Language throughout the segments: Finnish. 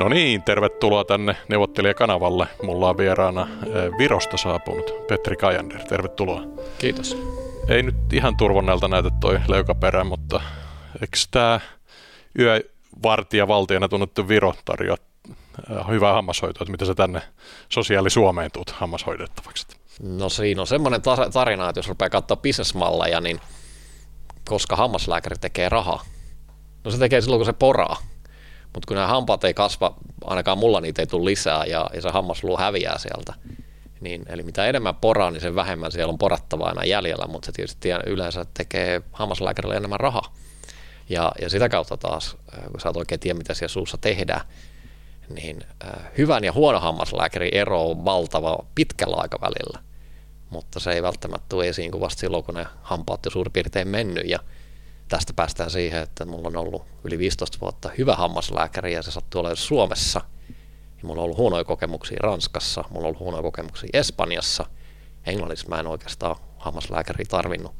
No niin, tervetuloa tänne neuvottelijakanavalle. Mulla on vieraana eh, Virosta saapunut Petri Kajander. Tervetuloa. Kiitos. Ei nyt ihan turvonnelta näytä toi leukaperä, mutta eikö tämä yövartija valtiona tunnettu Viro tarjoa eh, hyvää hammashoitoa, että mitä sä tänne sosiaali Suomeen tuut hammashoidettavaksi? No siinä on semmoinen tarina, että jos rupeaa katsoa bisnesmalleja, niin koska hammaslääkäri tekee rahaa? No se tekee silloin, kun se poraa. Mutta kun nämä hampaat ei kasva, ainakaan mulla niitä ei tule lisää ja, ja se hammasluu häviää sieltä. Niin, eli mitä enemmän poraa, niin sen vähemmän siellä on porattavaa enää jäljellä, mutta se tietysti yleensä tekee hammaslääkärille enemmän rahaa. Ja, ja sitä kautta taas, äh, kun sä et oikein tiedä, mitä siellä suussa tehdään, niin äh, hyvän ja huono hammaslääkäri ero on valtava pitkällä aikavälillä, mutta se ei välttämättä tule esiin kuin vasta silloin, kun ne hampaat on suurin piirtein mennyt ja tästä päästään siihen, että mulla on ollut yli 15 vuotta hyvä hammaslääkäri ja se sattuu olemaan Suomessa. Ja mulla on ollut huonoja kokemuksia Ranskassa, mulla on ollut huonoja kokemuksia Espanjassa. Englannissa mä en oikeastaan hammaslääkäri tarvinnut.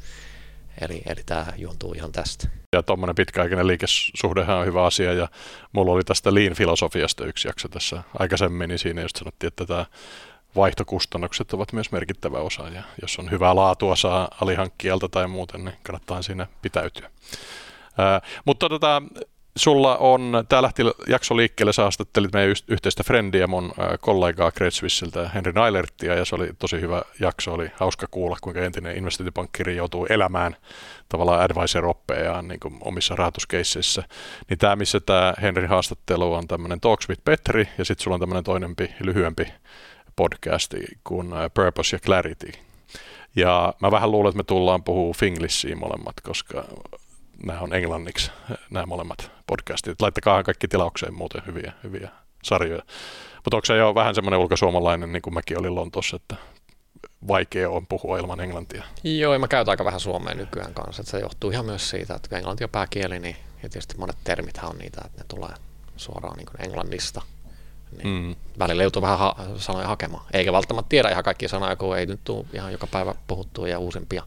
Eli, eli tämä juontuu ihan tästä. Ja tuommoinen pitkäaikainen liikesuhdehan on hyvä asia ja mulla oli tästä Lean-filosofiasta yksi jakso tässä aikaisemmin, niin siinä just sanottiin, että tämä vaihtokustannukset ovat myös merkittävä osa ja jos on hyvää laatua saa alihankkijalta tai muuten, niin kannattaa siinä pitäytyä. Ää, mutta tota, sulla on, tämä lähti jakso liikkeelle, sä haastattelit meidän yhteistä frendiä, mun kollegaa Great Swissiltä, Henry ja se oli tosi hyvä jakso, oli hauska kuulla, kuinka entinen investointipankkiri joutuu elämään tavallaan advisor-oppejaan niin omissa rahoituskeisseissä. Niin tämä, missä tämä Henry haastattelu on tämmöinen Talks with Petri, ja sitten sulla on tämmöinen toinempi, lyhyempi podcasti kuin Purpose ja Clarity. Ja mä vähän luulen, että me tullaan puhua Finglishia molemmat, koska nämä on englanniksi, nämä molemmat podcastit. Laittakaa kaikki tilaukseen muuten hyviä, hyviä sarjoja. Mutta onko se jo vähän semmoinen ulkosuomalainen, niin kuin mäkin olin Lontossa, että vaikea on puhua ilman englantia? Joo, mä käytän aika vähän suomea nykyään kanssa. Että se johtuu ihan myös siitä, että englanti on pääkieli, niin ja tietysti monet termit on niitä, että ne tulee suoraan niin englannista – niin mm. Välillä joutuu vähän ha- sanoja hakemaan. Eikä välttämättä tiedä ihan kaikkia sanoja, kun ei nyt tule ihan joka päivä puhuttua ja uusimpia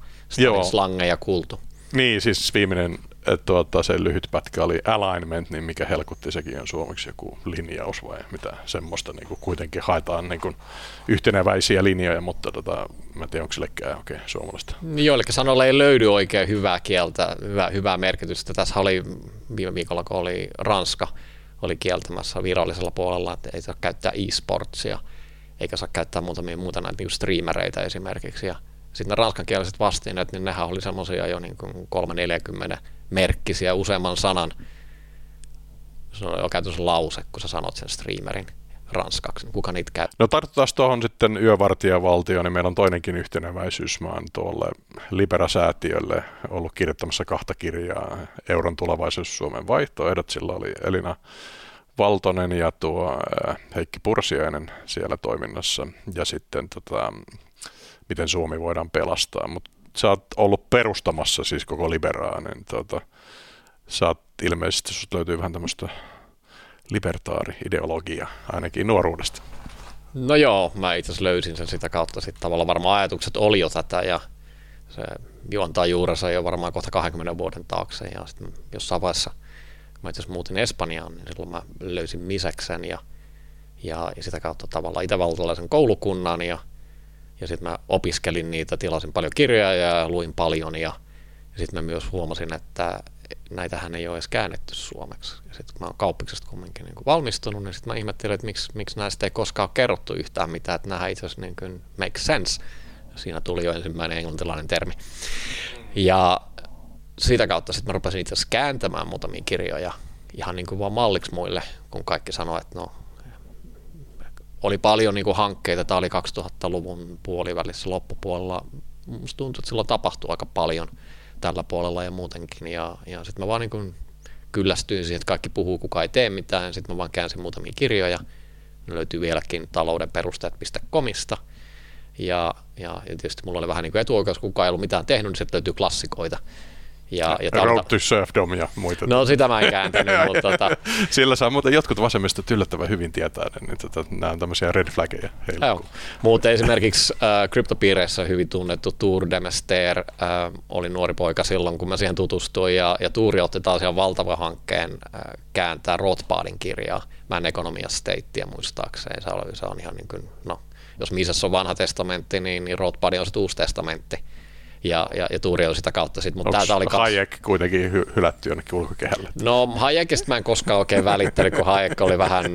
slangeja kuultu. Niin, siis viimeinen tuota, se lyhyt pätkä oli alignment, niin mikä helkutti sekin on suomeksi joku linjaus vai mitä semmoista niin kuin kuitenkin haetaan niin kuin yhteneväisiä linjoja, mutta tota, mä en tiedä, onko sillekään oikein okay, suomalaista. Joillekin sanoille ei löydy oikein hyvää kieltä, hyvää, hyvää merkitystä. Tässä oli viime viikolla, kun oli Ranska, oli kieltämässä virallisella puolella, että ei saa käyttää e-sportsia, eikä saa käyttää muutamia muuta näitä niin streamereita esimerkiksi. Ja sitten ne ranskankieliset vastineet, niin nehän oli semmoisia jo niin kuin 340 merkkisiä useamman sanan. Se on jo käytössä lause, kun sä sanot sen streamerin ranskaksi, kuka niitä käy? No tartutaan tuohon sitten yövartijavaltioon, niin meillä on toinenkin yhteneväisyys. Mä oon tuolle Libera-säätiölle ollut kirjoittamassa kahta kirjaa, Euron tulevaisuus Suomen vaihtoehdot. Sillä oli Elina Valtonen ja tuo äh, Heikki Pursiainen siellä toiminnassa. Ja sitten tota, miten Suomi voidaan pelastaa. Mutta sä oot ollut perustamassa siis koko Liberaa, niin tota, sä oot ilmeisesti, sut löytyy vähän tämmöistä libertaari-ideologia ainakin nuoruudesta? No joo, mä itse asiassa löysin sen sitä kautta. Sitten tavallaan varmaan ajatukset oli jo tätä ja se juontaa juurensa jo varmaan kohta 20 vuoden taakse. Ja sitten jossain vaiheessa, mä itse muutin Espanjaan, niin silloin mä löysin Miseksen ja, ja, ja sitä kautta tavallaan itävaltalaisen koulukunnan ja, ja sitten mä opiskelin niitä, tilasin paljon kirjoja ja luin paljon ja, ja sitten mä myös huomasin, että, näitähän ei ole edes käännetty suomeksi. Ja sitten kun mä oon kauppiksesta kumminkin niin valmistunut, niin sitten mä ihmettelin, että miksi, miksi näistä ei koskaan ole kerrottu yhtään mitään, että nämä itse asiassa niin kuin make sense. Siinä tuli jo ensimmäinen englantilainen termi. Ja sitä kautta sitten mä rupesin itse asiassa kääntämään muutamia kirjoja ihan niin kuin vaan malliksi muille, kun kaikki sanoi, että no oli paljon niin kuin hankkeita, tämä oli 2000-luvun puolivälissä loppupuolella. Musta tuntuu, että silloin tapahtui aika paljon – tällä puolella ja muutenkin. Ja, ja sitten mä vaan niin kyllästyin siihen, että kaikki puhuu, kuka ei tee mitään. Sitten mä vaan käänsin muutamia kirjoja. Ne löytyy vieläkin taloudenperusteet.comista. Ja, ja, ja tietysti mulla oli vähän niin kuin etuoikeus, kukaan ei ollut mitään tehnyt, niin sieltä löytyy klassikoita. Ja, ja Road to Surfdom ja muita. No sitä mä en kääntänyt, mutta... Tota... Sillä saa muuten jotkut vasemmistot yllättävän hyvin tietää, niin tota, nämä on tämmöisiä red flaggeja heille. Joo. Mutta esimerkiksi äh, kryptopiireissä hyvin tunnettu Tour Demester äh, oli nuori poika silloin, kun mä siihen tutustuin, ja, ja Tuuri otti taas ihan valtavan hankkeen äh, kääntää Rothbardin kirjaa, Mä Economy Statea muistaakseen. Se on, se on ihan niin kuin, no, jos Mises on vanha testamentti, niin, niin Rothbard on se uusi testamentti ja, ja, ja Tuuri on sitä kautta sitten. Mutta täältä oli kaksi... Hayek kuitenkin hy- hylätty jonnekin ulkokehälle? No Hayekista mä en koskaan oikein välittänyt, kun Hayek oli vähän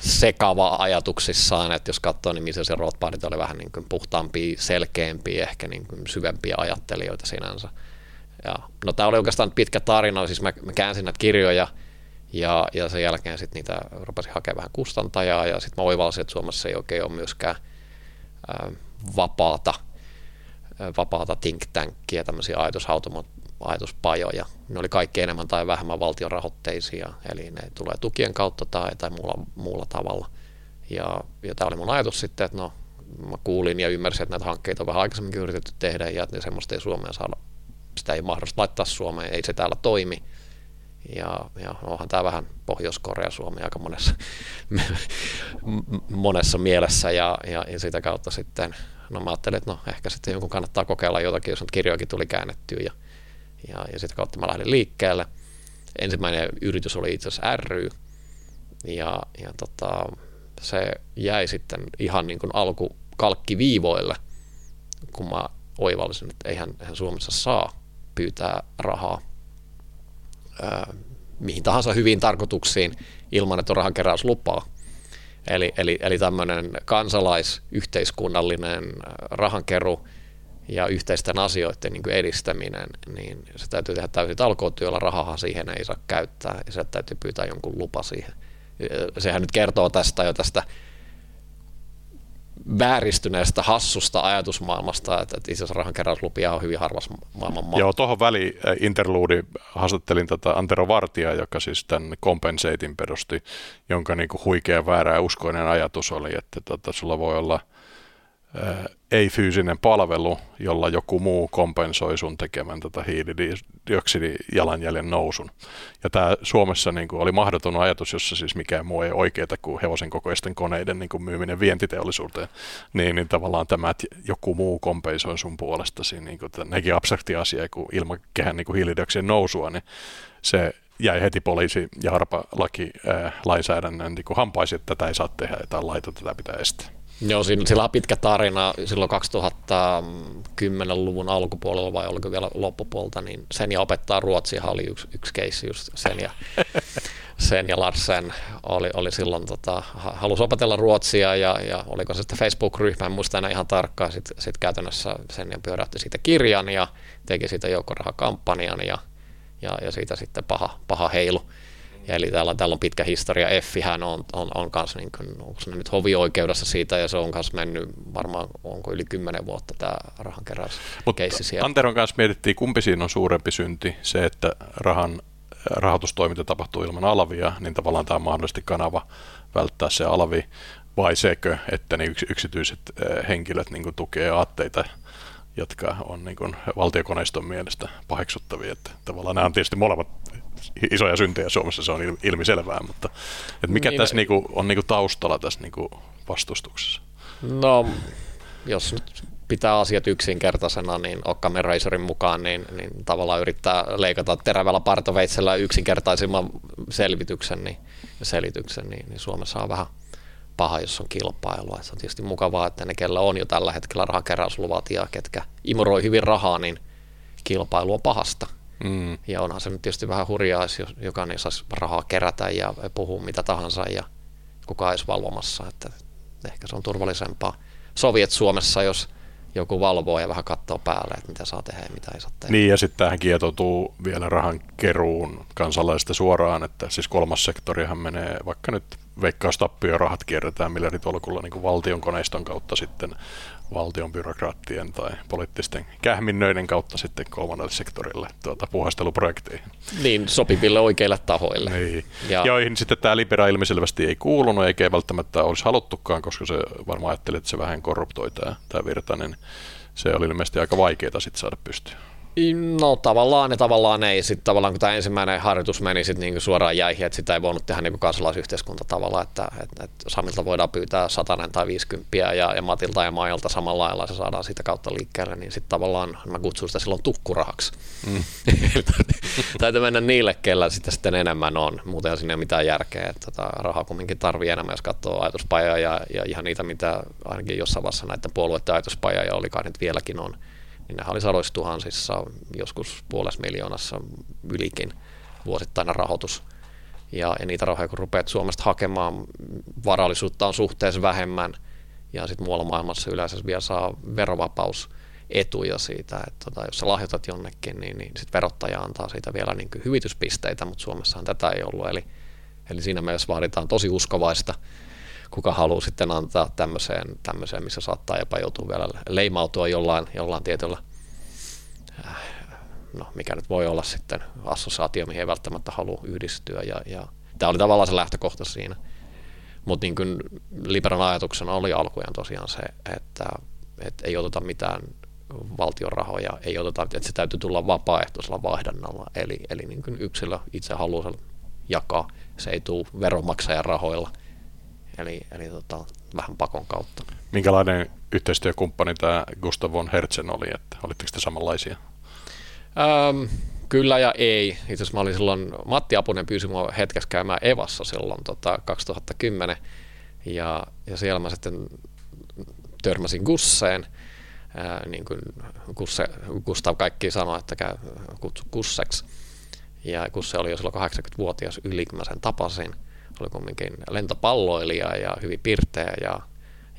sekava ajatuksissaan, että jos katsoo, niin missä se Rothbardit oli vähän niin kuin puhtaampia, selkeämpiä, ehkä niin kuin syvempiä ajattelijoita sinänsä. Ja, no tämä oli oikeastaan pitkä tarina, siis mä, mä käänsin näitä kirjoja, ja, ja sen jälkeen sitten niitä rupesin hakemaan vähän kustantajaa, ja sitten mä oivalsin, että Suomessa ei oikein ole myöskään ää, vapaata vapaata think tankkia, tämmöisiä ajatuspajoja. Ne oli kaikki enemmän tai vähemmän valtionrahoitteisia, eli ne tulee tukien kautta tai, tai muulla, muulla tavalla. Ja, ja tämä oli mun ajatus sitten, että no, mä kuulin ja ymmärsin, että näitä hankkeita on vähän aikaisemmin yritetty tehdä ja että semmoista ei Suomeen saada, sitä ei mahdollista laittaa Suomeen, ei se täällä toimi. Ja, ja onhan tämä vähän Pohjois-Korea Suomi aika monessa, monessa mielessä ja, ja, ja sitä kautta sitten no mä ajattelin, että no ehkä sitten jonkun kannattaa kokeilla jotakin, jos nyt kirjojakin tuli käännettyä ja, ja, ja sitä kautta mä lähdin liikkeelle. Ensimmäinen yritys oli itse asiassa ry ja, ja tota, se jäi sitten ihan niin kuin alku kalkkiviivoille, kun mä oivallisin, että eihän, eihän Suomessa saa pyytää rahaa ää, mihin tahansa hyviin tarkoituksiin ilman, että on rahankeräyslupaa. Eli, eli, eli tämmöinen kansalaisyhteiskunnallinen äh, rahankeru ja yhteisten asioiden niin edistäminen, niin se täytyy tehdä täysin talkootyöllä, rahahan siihen ei saa käyttää ja se täytyy pyytää jonkun lupa siihen. Sehän nyt kertoo tästä jo tästä vääristyneestä, hassusta ajatusmaailmasta, että, itse asiassa rahankeräyslupia on hyvin harvas maailman maa. Joo, tuohon väli interluudi haastattelin tätä Antero Vartia, joka siis tämän Compensatein perusti, jonka niin kuin huikea väärä uskoinen ajatus oli, että tota, sulla voi olla – ei-fyysinen palvelu, jolla joku muu kompensoi sun tekemän tätä hiilidioksidijalanjäljen nousun. Ja tämä Suomessa niin kuin oli mahdoton ajatus, jossa siis mikään muu ei oikeeta kuin hevosen kokoisten koneiden niin kuin myyminen vientiteollisuuteen. Niin, niin tavallaan tämä, että joku muu kompensoi sun puolestasi, niin kuin nekin abstrakti asia, kun ilmakehän niin kuin hiilidioksidin nousua, niin se jäi heti poliisi- ja harpalaki ää, lainsäädännön niin hampaisi, että tätä ei saa tehdä, jotain laita, tätä pitää estää. Joo, sillä on pitkä tarina. Silloin 2010-luvun alkupuolella vai oliko vielä loppupuolta, niin sen ja opettaa ruotsia oli yksi, yksi keissi just sen ja, sen ja Larsen oli, oli silloin, tota, halusi opetella ruotsia ja, ja oliko se sitten Facebook-ryhmä, en muista enää ihan tarkkaan, sitten sit käytännössä sen ja pyörähti siitä kirjan ja teki siitä joukkorahakampanjan ja, ja, ja siitä sitten paha, paha heilu. Ja eli täällä, täällä on pitkä historia. Effihän on, on, on kanssa, niin kuin, onko se nyt hovioikeudessa siitä, ja se on kanssa mennyt varmaan, onko yli kymmenen vuotta tämä rahankeräys Mutta Anteron kanssa mietittiin, kumpi siinä on suurempi synti, se, että rahan rahoitustoiminta tapahtuu ilman alvia, niin tavallaan tämä on mahdollisesti kanava välttää se alvi, vai sekö, että ne yksityiset henkilöt niin tukee aatteita jotka on niin kuin valtiokoneiston mielestä paheksuttavia. Että tavallaan nämä on tietysti molemmat isoja syntejä Suomessa, se on ilmiselvää, mutta että mikä niin, tässä niinku, on niinku taustalla tässä niinku vastustuksessa? No, jos nyt pitää asiat yksinkertaisena, niin Occam Razorin mukaan, niin, niin tavallaan yrittää leikata terävällä partoveitsellä yksinkertaisimman selvityksen niin, selityksen, niin, niin Suomessa on vähän paha, jos on kilpailua. Se on tietysti mukavaa, että ne, kellä on jo tällä hetkellä rahakeräysluvat ja ketkä imuroi hyvin rahaa, niin kilpailu on pahasta. Mm. Ja onhan se nyt tietysti vähän hurjaa, jos jokainen saisi rahaa kerätä ja puhua mitä tahansa ja kukaan olisi valvomassa. Että ehkä se on turvallisempaa. Soviet Suomessa, jos joku valvoo ja vähän katsoo päälle, että mitä saa tehdä ja mitä ei saa tehdä. Niin, ja sitten tähän kietoutuu vielä rahan keruun kansalaisista suoraan, että siis kolmas sektorihan menee, vaikka nyt veikkaustappio-rahat kierretään miljarditolkulla niin valtion koneiston kautta sitten valtion byrokraattien tai poliittisten kähminnöiden kautta sitten kolmannelle sektorille tuota, puhasteluprojekteihin. Niin, sopiville oikeille tahoille. Niin. Ja. Joihin sitten tämä Libera ilmiselvästi ei kuulunut, eikä ei välttämättä olisi haluttukaan, koska se varmaan ajatteli, että se vähän korruptoi tämä, tämä Virtanen. Se oli ilmeisesti aika vaikeaa sitten saada pystyyn. No tavallaan ja tavallaan ei. Sitten tavallaan kun tämä ensimmäinen harjoitus meni sit niinku suoraan jäihin, että sitä ei voinut tehdä niinku kansalaisyhteiskunta tavalla, että, että, että Samilta voidaan pyytää satanen tai 50 ja, ja Matilta ja Maijalta samalla lailla se saadaan sitä kautta liikkeelle, niin sitten tavallaan mä kutsun sitä silloin tukkurahaksi. Mm. Täytyy mennä niille, kellä sitä sitten enemmän on. Muuten siinä ei ole mitään järkeä. Että tota, rahaa kumminkin tarvii enemmän, jos katsoo ajatuspajaa ja, ja ihan niitä, mitä ainakin jossain vaiheessa näiden puolueiden ajatuspajaa ja olikaan nyt vieläkin on niin nehän oli sadoissa tuhansissa, joskus puolessa miljoonassa ylikin vuosittainen rahoitus. Ja, ja niitä rahoja, kun rupeat Suomesta hakemaan, varallisuutta on suhteessa vähemmän, ja sitten muualla maailmassa yleensä vielä saa verovapaus etuja siitä, että tota, jos sä lahjoitat jonnekin, niin, niin sitten verottaja antaa siitä vielä niin hyvityspisteitä, mutta Suomessahan tätä ei ollut, eli, eli siinä mielessä vaaditaan tosi uskovaista kuka haluaa sitten antaa tämmöiseen, tämmöiseen missä saattaa jopa joutua vielä leimautua jollain, jollain tietyllä, äh, no mikä nyt voi olla sitten assosiaatio, mihin ei välttämättä halua yhdistyä. Ja, ja tämä oli tavallaan se lähtökohta siinä. Mutta niin kuin Liberan ajatuksena oli alkujaan tosiaan se, että, että ei oteta mitään valtion rahoja, ei oteta, että se täytyy tulla vapaaehtoisella vaihdannalla, eli, eli niin kuin yksilö itse haluaa jakaa, se ei tule veronmaksajan rahoilla – eli, eli tota, vähän pakon kautta. Minkälainen yhteistyökumppani tämä Gustav von Herzen oli, että olitteko te samanlaisia? Ähm, kyllä ja ei. Itse asiassa mä olin silloin, Matti Apunen pyysi mua hetkessä käymään Evassa silloin tota, 2010, ja, ja siellä mä sitten törmäsin Gusseen, ää, niin kuin Gusse, Gustav kaikki sanoi, että käy Gusseksi. Ja Gusse oli jo silloin 80-vuotias yli, kun mä sen tapasin – oli kumminkin lentopalloilija ja hyvin pirteä ja,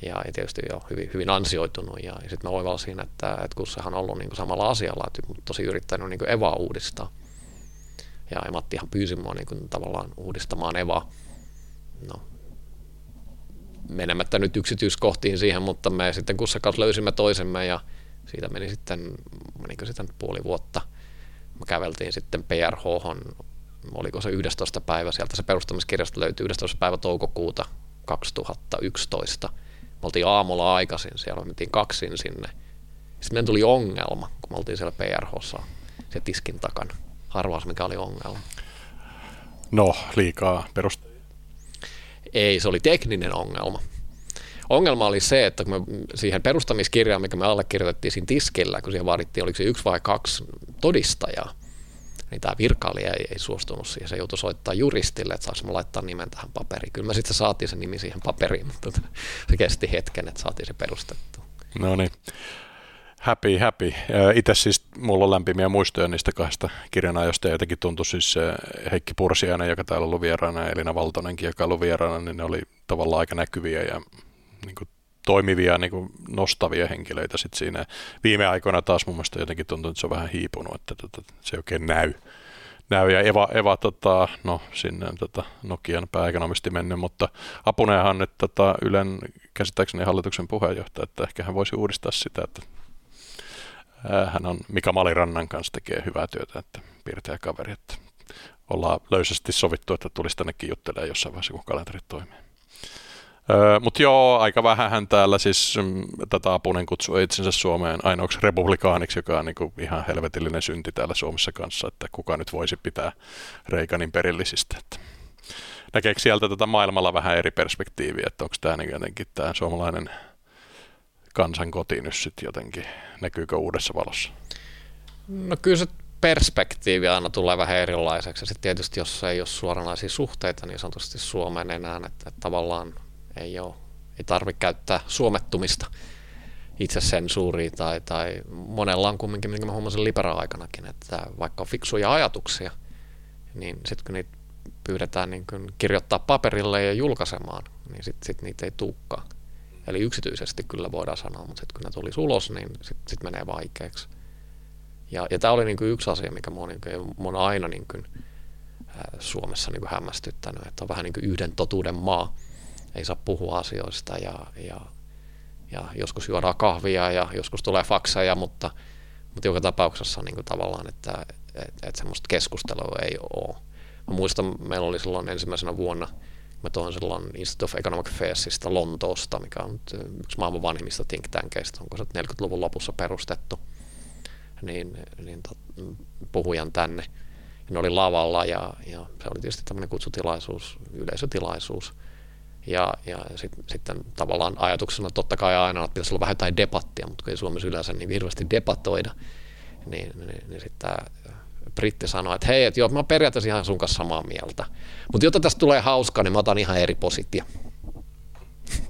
ja tietysti jo hyvin, hyvin ansioitunut. Ja, ja sitten mä oivalsin, että, että kun sehän on ollut niin kuin samalla asialla, että tosi yrittänyt niin kuin Evaa uudistaa. Ja, ja Mattihan pyysi mua niin kuin tavallaan uudistamaan Evaa. No, menemättä nyt yksityiskohtiin siihen, mutta me sitten Kussa kanssa löysimme toisemme ja siitä meni sitten, menikö sitten puoli vuotta. Me käveltiin sitten PRH oliko se 11. päivä, sieltä se perustamiskirjasta löytyy 11. päivä toukokuuta 2011. Me oltiin aamulla aikaisin, siellä mentiin kaksin sinne. Sitten meidän tuli ongelma, kun me oltiin siellä PRHssa, se tiskin takana. Harvaus, mikä oli ongelma. No, liikaa perust... Ei, se oli tekninen ongelma. Ongelma oli se, että kun me siihen perustamiskirjaan, mikä me allekirjoitettiin siinä tiskillä, kun siihen vaadittiin, oliko se yksi vai kaksi todistajaa, niin tämä virkailija ei, ei suostunut siihen. Se joutui soittaa juristille, että saanko laittaa nimen tähän paperiin. Kyllä me sitten saatiin se nimi siihen paperiin, mutta tota, se kesti hetken, että saatiin se perustettu. No niin. Happy, happy. Itse siis mulla on lämpimiä muistoja niistä kahdesta kirjanajosta ja jotenkin tuntui siis Heikki Pursiainen, joka täällä on ollut vieraana ja Elina Valtonenkin, joka ollut vieraana, niin ne oli tavallaan aika näkyviä ja niin kuin toimivia niin kuin nostavia henkilöitä sit siinä. Viime aikoina taas mun mielestä jotenkin tuntuu, että se on vähän hiipunut, että tota, se ei oikein näy. näy. Ja Eva, Eva tota, no, sinne on tota, Nokian pääekonomisti mennyt, mutta Apuneenhan nyt tota, Ylen käsittääkseni hallituksen puheenjohtaja, että ehkä hän voisi uudistaa sitä, että hän on Mika Malirannan kanssa tekee hyvää työtä, että piirteä kaveri, että ollaan löysästi sovittu, että tulisi tännekin juttelemaan jossain vaiheessa, kun kalenterit toimii. Mutta joo, aika vähän täällä siis mm, tätä Apunen kutsuu itsensä Suomeen ainoaksi republikaaniksi, joka on niinku ihan helvetillinen synti täällä Suomessa kanssa, että kuka nyt voisi pitää Reikanin perillisistä. Että näkeekö sieltä tätä maailmalla vähän eri perspektiiviä, että onko tämä niin jotenkin tämä suomalainen kansan nyt sitten jotenkin, näkyykö uudessa valossa? No kyllä se perspektiivi aina tulee vähän erilaiseksi. Sitten tietysti jos ei ole suoranaisia suhteita niin sanotusti Suomeen enää, että, että tavallaan ei, ole, ei tarvitse käyttää suomettumista itsesensuuria tai, tai monella on kumminkin, minkä mä huomasin libera-aikanakin, että vaikka on fiksuja ajatuksia, niin sitten kun niitä pyydetään niin kun kirjoittaa paperille ja julkaisemaan, niin sitten sit niitä ei tulekaan. Eli yksityisesti kyllä voidaan sanoa, mutta sitten kun ne tulisi ulos, niin sitten sit menee vaikeaksi. Ja, ja tämä oli niin yksi asia, mikä minua niin on aina niin kuin, Suomessa niin kuin hämmästyttänyt, että on vähän niin kuin yhden totuuden maa ei saa puhua asioista ja, ja, ja joskus juodaan kahvia ja joskus tulee fakseja, mutta, mutta joka tapauksessa niin kuin tavallaan, että et, et semmoista keskustelua ei ole. Mä muistan, meillä oli silloin ensimmäisenä vuonna, mä toin silloin Institute of Economic Affairsista Lontoosta, mikä on yksi maailman vanhimmista think tankeista, onko se 40-luvun lopussa perustettu. niin, niin tot, puhujan tänne. Ne oli lavalla ja, ja se oli tietysti tämmöinen kutsutilaisuus, yleisötilaisuus. Ja, ja sit, sitten tavallaan ajatuksena totta kai aina, että pitäisi olla vähän jotain debattia, mutta kun ei Suomessa yleensä niin hirveästi debatoida, niin, niin, niin sitten britti sanoi, että hei, että joo, mä oon periaatteessa ihan sun kanssa samaa mieltä. Mutta jotta tästä tulee hauskaa, niin mä otan ihan eri positio.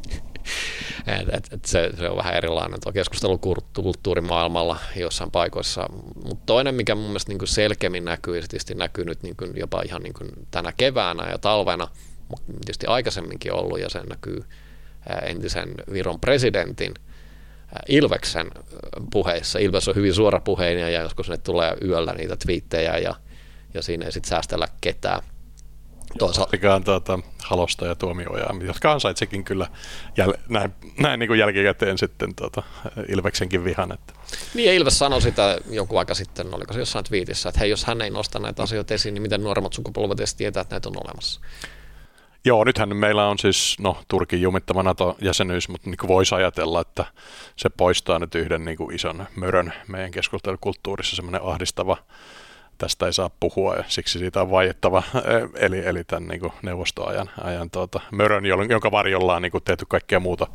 et, et, et se, se, on vähän erilainen tuo keskustelukulttuuri maailmalla jossain paikoissa. Mutta toinen, mikä mun mielestä niin selkeämmin näkyy, ja näkyy nyt niin jopa ihan niin tänä keväänä ja talvena, tietysti aikaisemminkin ollut, ja se näkyy entisen Viron presidentin – Ilveksen puheissa. Ilves on hyvin suora puheinen ja joskus ne tulee yöllä niitä twiittejä ja, ja siinä ei sitten säästellä ketään. Toisaalta tuota, Halosta ja Tuomiojaa, jotka ansaitsikin kyllä jäl, näin, näin niin kuin jälkikäteen sitten tuota, Ilveksenkin vihan. Että. Niin ja Ilves sanoi sitä joku aika sitten, oliko se jossain twiitissä, että hei, jos hän ei nosta näitä asioita esiin, niin miten nuoremmat sukupolvet edes tietää, että näitä on olemassa. Joo, nythän meillä on siis no, Turkin jumittama NATO-jäsenyys, mutta niin voisi ajatella, että se poistaa nyt yhden niin kuin ison mörön meidän keskustelukulttuurissa, semmoinen ahdistava, tästä ei saa puhua ja siksi siitä on vaiettava, e, eli, eli tämän niin kuin neuvostoajan ajan, tuota, mörön, jonka varjolla on niin kuin tehty kaikkea muuta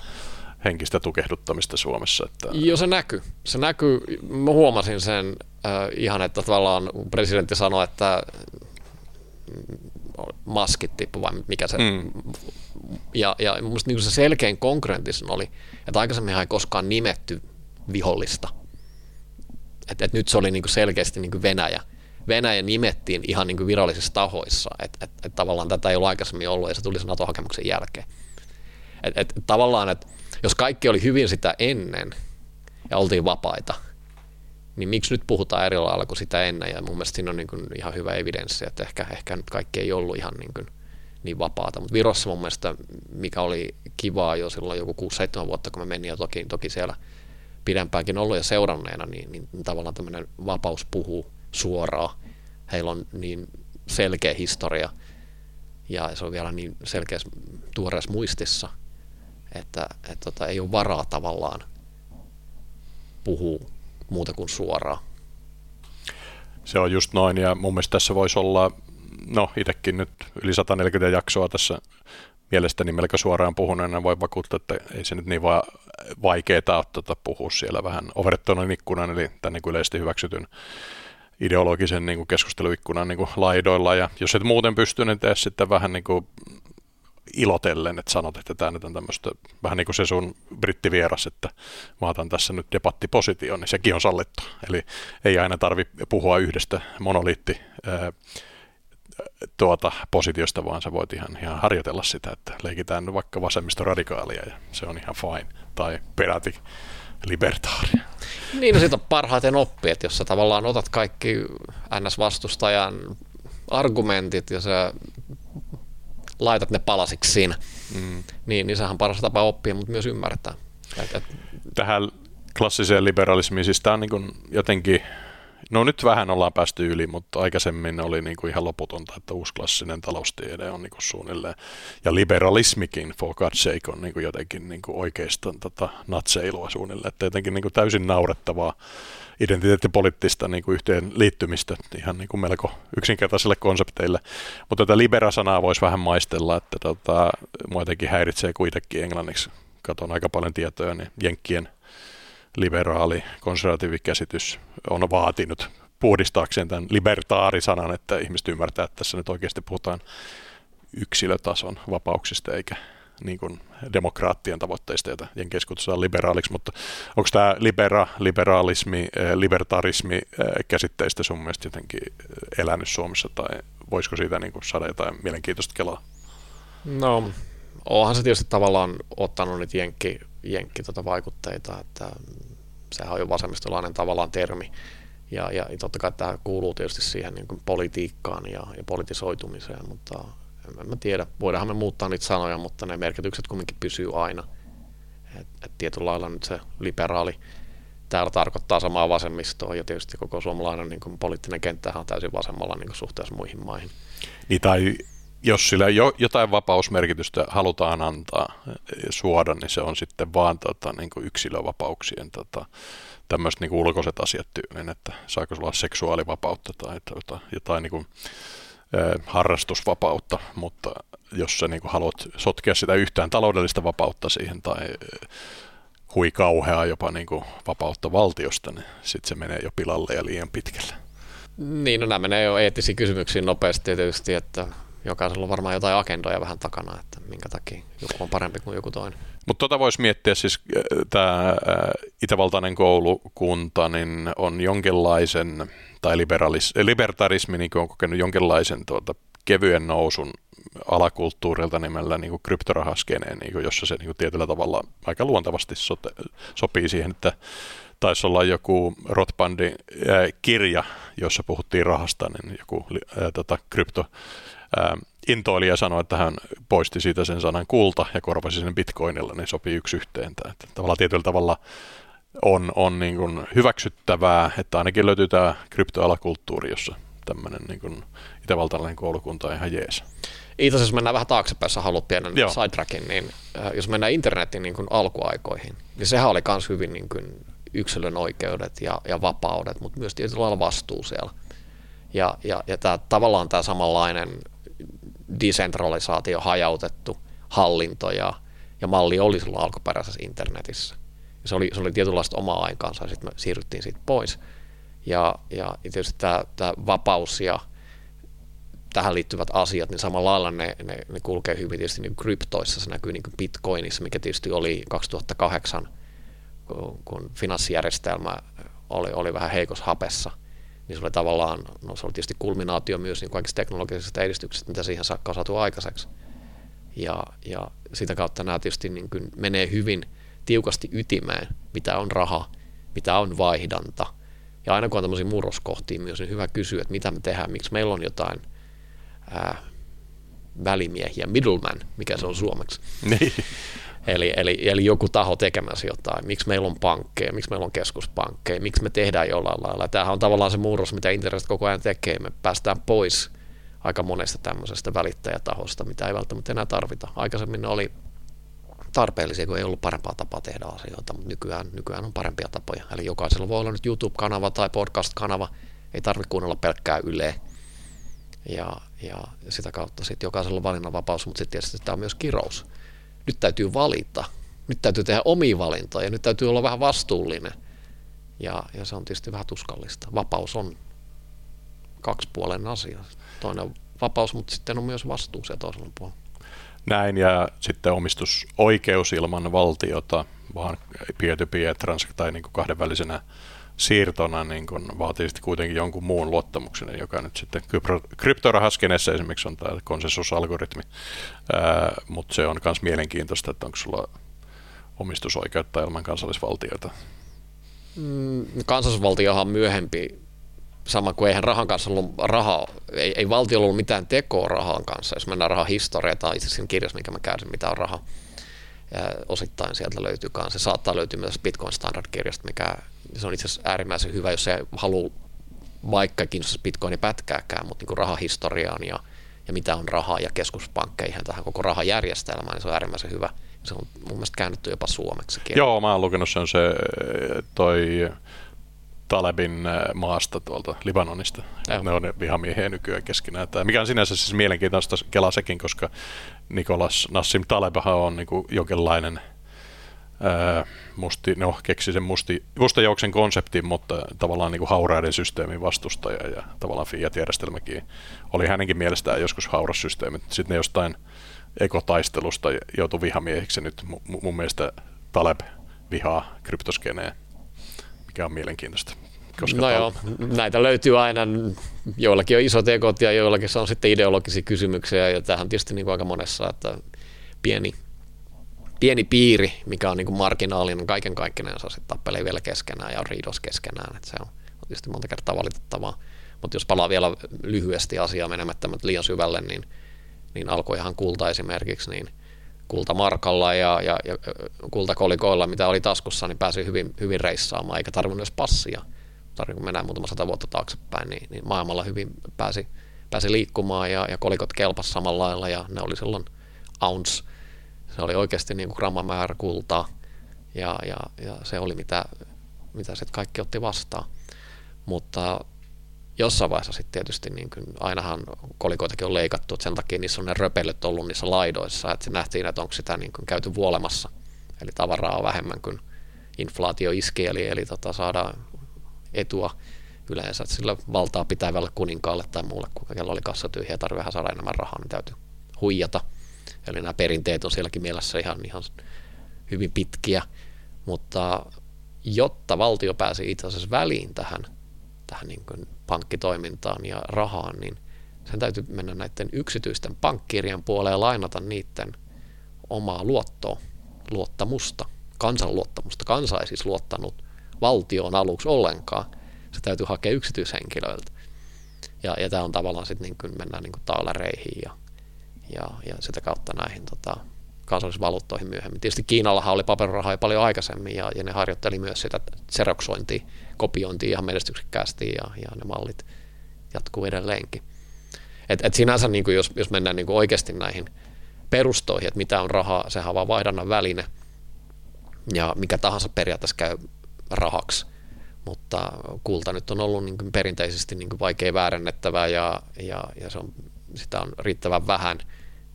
henkistä tukehduttamista Suomessa. Että... Joo, se näkyy. Se näkyy. Mä huomasin sen äh, ihan, että tavallaan presidentti sanoi, että maskit tippu vai mikä se, mm. ja, ja mun niin se selkein konkreettisen oli, että aikaisemmin ei koskaan nimetty vihollista. että et nyt se oli niin selkeästi niin Venäjä. Venäjä nimettiin ihan niin virallisissa tahoissa, että et, et tavallaan tätä ei ollut aikaisemmin ollut ja se tuli sen NATO-hakemuksen jälkeen. Et, et, tavallaan, että jos kaikki oli hyvin sitä ennen ja oltiin vapaita, niin miksi nyt puhutaan eri lailla kuin sitä ennen, ja mun mielestä siinä on niin kuin ihan hyvä evidenssi, että ehkä, ehkä nyt kaikki ei ollut ihan niin, kuin niin vapaata, mutta Virossa mun mielestä, mikä oli kivaa jo silloin joku 6-7 vuotta, kun mä menin, ja toki, toki siellä pidempäänkin ollut ja seuranneena, niin, niin tavallaan tämmöinen vapaus puhuu suoraan, heillä on niin selkeä historia, ja se on vielä niin selkeässä tuoreessa muistissa, että, että tota, ei ole varaa tavallaan puhua muuta kuin suoraan. Se on just noin, ja mun mielestä tässä voisi olla, no itsekin nyt yli 140 jaksoa tässä mielestäni melko suoraan puhuneena voi vakuuttaa, että ei se nyt niin va- vaikeaa ole tuota puhua siellä vähän overtonin ikkunan, eli tänne niin yleisesti hyväksytyn ideologisen niin kuin keskusteluikkunan niin kuin laidoilla, ja jos et muuten pysty, niin tee sitten vähän niin kuin ilotellen, että sanot, että tämä nyt on tämmöistä, vähän niin kuin se sun brittivieras, että mä otan tässä nyt debattiposition, niin sekin on sallittu. Eli ei aina tarvi puhua yhdestä monoliitti tuota positiosta, vaan sä voit ihan, ihan harjoitella sitä, että leikitään vaikka vasemmistoradikaalia ja se on ihan fine. Tai peräti libertaaria. Niin, no siitä on parhaiten oppi, että jos sä tavallaan otat kaikki NS-vastustajan argumentit ja sä laitat ne palasiksi siinä, mm. niin, niin sehän on paras tapa oppia, mutta myös ymmärtää. Et, et. Tähän klassiseen liberalismiin, siis tämä on niin jotenkin, no nyt vähän ollaan päästy yli, mutta aikaisemmin oli niin kuin ihan loputonta, että uusi klassinen taloustiede on niin kuin suunnilleen, ja liberalismikin, for God's sake, on niin kuin jotenkin niin kuin oikeiston tota, natseilua suunnilleen, että jotenkin niin kuin täysin naurettavaa identiteettipoliittista niin kuin yhteen liittymistä ihan niin kuin melko yksinkertaisille konsepteille. Mutta tätä libera-sanaa voisi vähän maistella, että tota, mua jotenkin häiritsee kuitenkin englanniksi. Katon aika paljon tietoja, niin Jenkkien liberaali konservatiivikäsitys on vaatinut puhdistaakseen tämän libertaarisanan, että ihmiset ymmärtää, että tässä nyt oikeasti puhutaan yksilötason vapauksista eikä niin kuin demokraattien tavoitteista, joita Jenkeissä kutsutaan liberaaliksi, mutta onko tämä libera, liberaalismi, eh, libertarismi eh, käsitteistä sun mielestä jotenkin eh, elänyt Suomessa, tai voisiko siitä niin kuin saada jotain mielenkiintoista kelaa? No, onhan se tietysti tavallaan ottanut nyt jenkki, jenkki tota vaikutteita, että sehän on jo vasemmistolainen tavallaan termi, ja, ja totta kai tämä kuuluu tietysti siihen niin kuin politiikkaan ja, ja politisoitumiseen, mutta en mä tiedä, voidaanhan me muuttaa niitä sanoja, mutta ne merkitykset kumminkin pysyy aina. Et, et tietyllä lailla nyt se liberaali täällä tarkoittaa samaa vasemmistoa ja tietysti koko suomalainen niin kuin poliittinen kenttä on täysin vasemmalla niin kuin suhteessa muihin maihin. Niin tai jos sillä jo, jotain vapausmerkitystä halutaan antaa ja suoda, niin se on sitten vaan tota, niin kuin yksilövapauksien tota, tämmöiset niin ulkoiset asiat tyyliin, että saako sulla seksuaalivapautta tai jotain, jotain niin kuin, eh, harrastusvapautta, mutta jos sä niin haluat sotkea sitä yhtään taloudellista vapautta siihen tai hui kauheaa jopa niin vapautta valtiosta, niin sitten se menee jo pilalle ja liian pitkälle. Niin, no nämä menee jo eettisiin kysymyksiin nopeasti tietysti, että jokaisella on varmaan jotain agendoja vähän takana, että minkä takia joku on parempi kuin joku toinen. Mutta tota voisi miettiä, siis äh, tämä äh, itävaltainen koulukunta niin on jonkinlaisen, tai liberalis, libertarismi niin on kokenut jonkinlaisen tuota, kevyen nousun alakulttuurilta nimellä niin kryptorahaskeneen, niin jossa se niin kuin tietyllä tavalla aika luontevasti sote, sopii siihen, että taisi olla joku Rothbandin äh, kirja, jossa puhuttiin rahasta, niin joku ää, tota, krypto ää, intoilija sanoi, että hän poisti siitä sen sanan kulta ja korvasi sen bitcoinilla, niin sopii yksi yhteen. Tämä. Että tavallaan tietyllä tavalla on, on niin kuin hyväksyttävää, että ainakin löytyy tämä kryptoalakulttuuri, jossa tämmöinen niin kuin itävaltalainen koulukunta on ihan jees. Itse asiassa mennään vähän taaksepäin, jos haluat pienen sidetrackin, niin äh, jos mennään internetin niin kuin alkuaikoihin, niin sehän oli myös hyvin niin kuin yksilön oikeudet ja, ja vapaudet, mutta myös tietyllä lailla vastuu siellä. Ja, ja, ja tämä, tavallaan tämä samanlainen decentralisaatio, hajautettu hallinto ja, ja malli oli silloin alkuperäisessä internetissä. Se oli, se oli tietynlaista omaa aikaansa ja sitten me siirryttiin siitä pois. Ja, ja tietysti tämä, tämä vapaus ja tähän liittyvät asiat, niin samalla lailla ne, ne, ne kulkee hyvin tietysti niin kryptoissa, se näkyy niin bitcoinissa, mikä tietysti oli 2008, kun, kun finanssijärjestelmä oli, oli vähän heikossa hapessa – niin se oli tavallaan, no se oli tietysti kulminaatio myös niin kaikista teknologisista edistyksistä, mitä siihen saakka on saatu aikaiseksi. Ja, ja sitä kautta nämä tietysti niin kuin menee hyvin tiukasti ytimeen, mitä on raha, mitä on vaihdanta. Ja aina kun on tämmöisiä murroskohtia myös, niin hyvä kysyä, että mitä me tehdään, miksi meillä on jotain ää, välimiehiä, middleman, mikä se on suomeksi. Niin. Eli, eli, eli joku taho tekemässä jotain. Miksi meillä on pankkeja, miksi meillä on keskuspankkeja, miksi me tehdään jollain lailla. Tämähän on tavallaan se murros, mitä internet koko ajan tekee. Me päästään pois aika monesta tämmöisestä välittäjätahosta, mitä ei välttämättä enää tarvita. Aikaisemmin ne oli tarpeellisia, kun ei ollut parempaa tapaa tehdä asioita, mutta nykyään, nykyään on parempia tapoja. Eli jokaisella voi olla nyt YouTube-kanava tai podcast-kanava, ei tarvitse kuunnella pelkkää Yle. Ja, ja sitä kautta sitten jokaisella on valinnanvapaus, mutta sitten tietysti tämä on myös kirous nyt täytyy valita, nyt täytyy tehdä omia valintoja, nyt täytyy olla vähän vastuullinen. Ja, ja se on tietysti vähän tuskallista. Vapaus on kaksipuolen asia. Toinen vapaus, mutta sitten on myös vastuu se toisella puolella. Näin, ja sitten omistusoikeus ilman valtiota, vaan peer-to-peer tai niin kahdenvälisenä siirtona niin kun vaatii sitten kuitenkin jonkun muun luottamuksen, joka nyt sitten kryptorahaskenessa esimerkiksi on tämä konsensusalgoritmi, mutta se on myös mielenkiintoista, että onko sulla omistusoikeutta ilman kansallisvaltioita. Mm, kansallisvaltiohan on myöhempi, sama kuin eihän rahan kanssa ollut raha, ei, ei valtiolla ollut mitään tekoa rahan kanssa, jos mennään rahan historiaa, tai itse asiassa kirjassa, mikä mä käyn, mitä on raha, ja osittain sieltä löytyy Se saattaa löytyä myös Bitcoin Standard-kirjasta, mikä se on itse asiassa äärimmäisen hyvä, jos se haluaa vaikka kiinnostaisi Bitcoinin pätkääkään, mutta niin rahahistoriaan ja, ja mitä on raha ja keskuspankkeihin tähän koko rahajärjestelmään, niin se on äärimmäisen hyvä. Se on mun mielestä käännetty jopa suomeksi. Joo, mä oon lukenut sen se toi Talebin maasta tuolta Libanonista. Joo. Ne on vihamiehiä nykyään keskenään. Tämä, mikä on sinänsä siis mielenkiintoista kelaa sekin, koska Nikolas Nassim Talebahan on niin jonkinlainen – musti, no keksi sen musti, mustajouksen konseptin, mutta tavallaan niin hauraiden systeemin vastustaja ja tavallaan Fiat-järjestelmäkin oli hänenkin mielestään joskus hauras systeemi. Sitten ne jostain ekotaistelusta joutui vihamiehiksi nyt mun mielestä Taleb vihaa kryptoskeneen, mikä on mielenkiintoista. Koska no joo, näitä löytyy aina, joillakin on isot ekot ja joillakin se on sitten ideologisia kysymyksiä ja tähän tietysti niin kuin aika monessa, että pieni pieni piiri, mikä on niin kuin marginaalinen kaiken kaikkineen, se sitten tappelee vielä keskenään ja on riidos keskenään. Että se on, on tietysti monta kertaa valitettavaa. Mutta jos palaa vielä lyhyesti asiaa menemättä liian syvälle, niin, niin alkoi ihan kulta esimerkiksi, niin kultamarkalla ja, ja, ja kultakolikoilla, mitä oli taskussa, niin pääsi hyvin, hyvin reissaamaan, eikä tarvinnut edes passia. Tarvinnut, kun mennään muutama sata vuotta taaksepäin, niin, niin maailmalla hyvin pääsi, pääsi liikkumaan ja, ja kolikot kelpas samalla lailla ja ne oli silloin ounce – se oli oikeasti niin kuin grammamäärä kultaa ja, ja, ja se oli mitä mitä sitten kaikki otti vastaan. Mutta jossain vaiheessa sitten tietysti niin kuin, ainahan kolikoitakin on leikattu, että sen takia niissä on ne röpelyt ollut niissä laidoissa, että se nähtiin, että onko sitä niin kuin, käyty vuolemassa. Eli tavaraa on vähemmän kuin inflaatio iski, eli, eli tota, saadaan etua yleensä, että sillä valtaa pitävällä kuninkaalle tai muulle, kun kello oli kassa tyhjä tarvii vähän saada enemmän rahaa, niin täytyy huijata. Eli nämä perinteet on sielläkin mielessä ihan, ihan hyvin pitkiä, mutta jotta valtio pääsi itse asiassa väliin tähän, tähän niin kuin pankkitoimintaan ja rahaan, niin sen täytyy mennä näiden yksityisten pankkirjan puoleen ja lainata niiden omaa luottoa, luottamusta, kansanluottamusta. Kansa ei siis luottanut valtioon aluksi ollenkaan, se täytyy hakea yksityishenkilöiltä. Ja, ja tämä on tavallaan sitten niin kuin mennään niin kuin taalareihin ja, ja, ja sitä kautta näihin tota, kansallisvaluuttoihin myöhemmin. Tietysti Kiinallahan oli paperirahaa jo paljon aikaisemmin ja, ja ne harjoitteli myös sitä seroksointia, kopiointia ihan menestyksekkäästi ja, ja ne mallit jatkuu edelleenkin. Et, et sinänsä niin kuin jos, jos mennään niin kuin oikeasti näihin perustoihin, että mitä on rahaa, sehän on vaan vaihdannan väline ja mikä tahansa periaatteessa käy rahaksi, mutta kulta nyt on ollut niin kuin perinteisesti niin kuin vaikea väärennettävää ja, ja, ja se on, sitä on riittävän vähän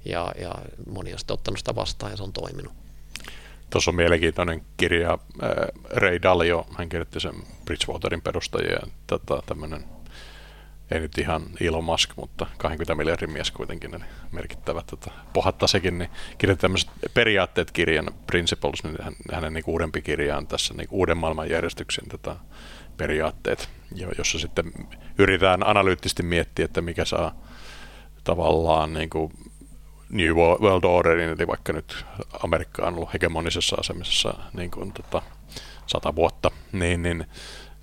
ja, ja moni on sitten ottanut sitä vastaan ja se on toiminut. Tuossa on mielenkiintoinen kirja, Ray Dalio, hän kirjoitti sen Bridgewaterin perustajia, tota, tämmöinen ei nyt ihan Elon Musk, mutta 20 miljardin mies kuitenkin, eli merkittävä tota, pohatta sekin, niin kirjoitti tämmöiset periaatteet kirjan Principles, niin hän, hänen niin uudempi kirja on tässä niin uuden maailmanjärjestyksen tota, periaatteet, jossa sitten yritetään analyyttisesti miettiä, että mikä saa tavallaan niin kuin New World Orderin, eli vaikka nyt Amerikka on ollut hegemonisessa asemassa niin kuin, tota, sata vuotta, niin, niin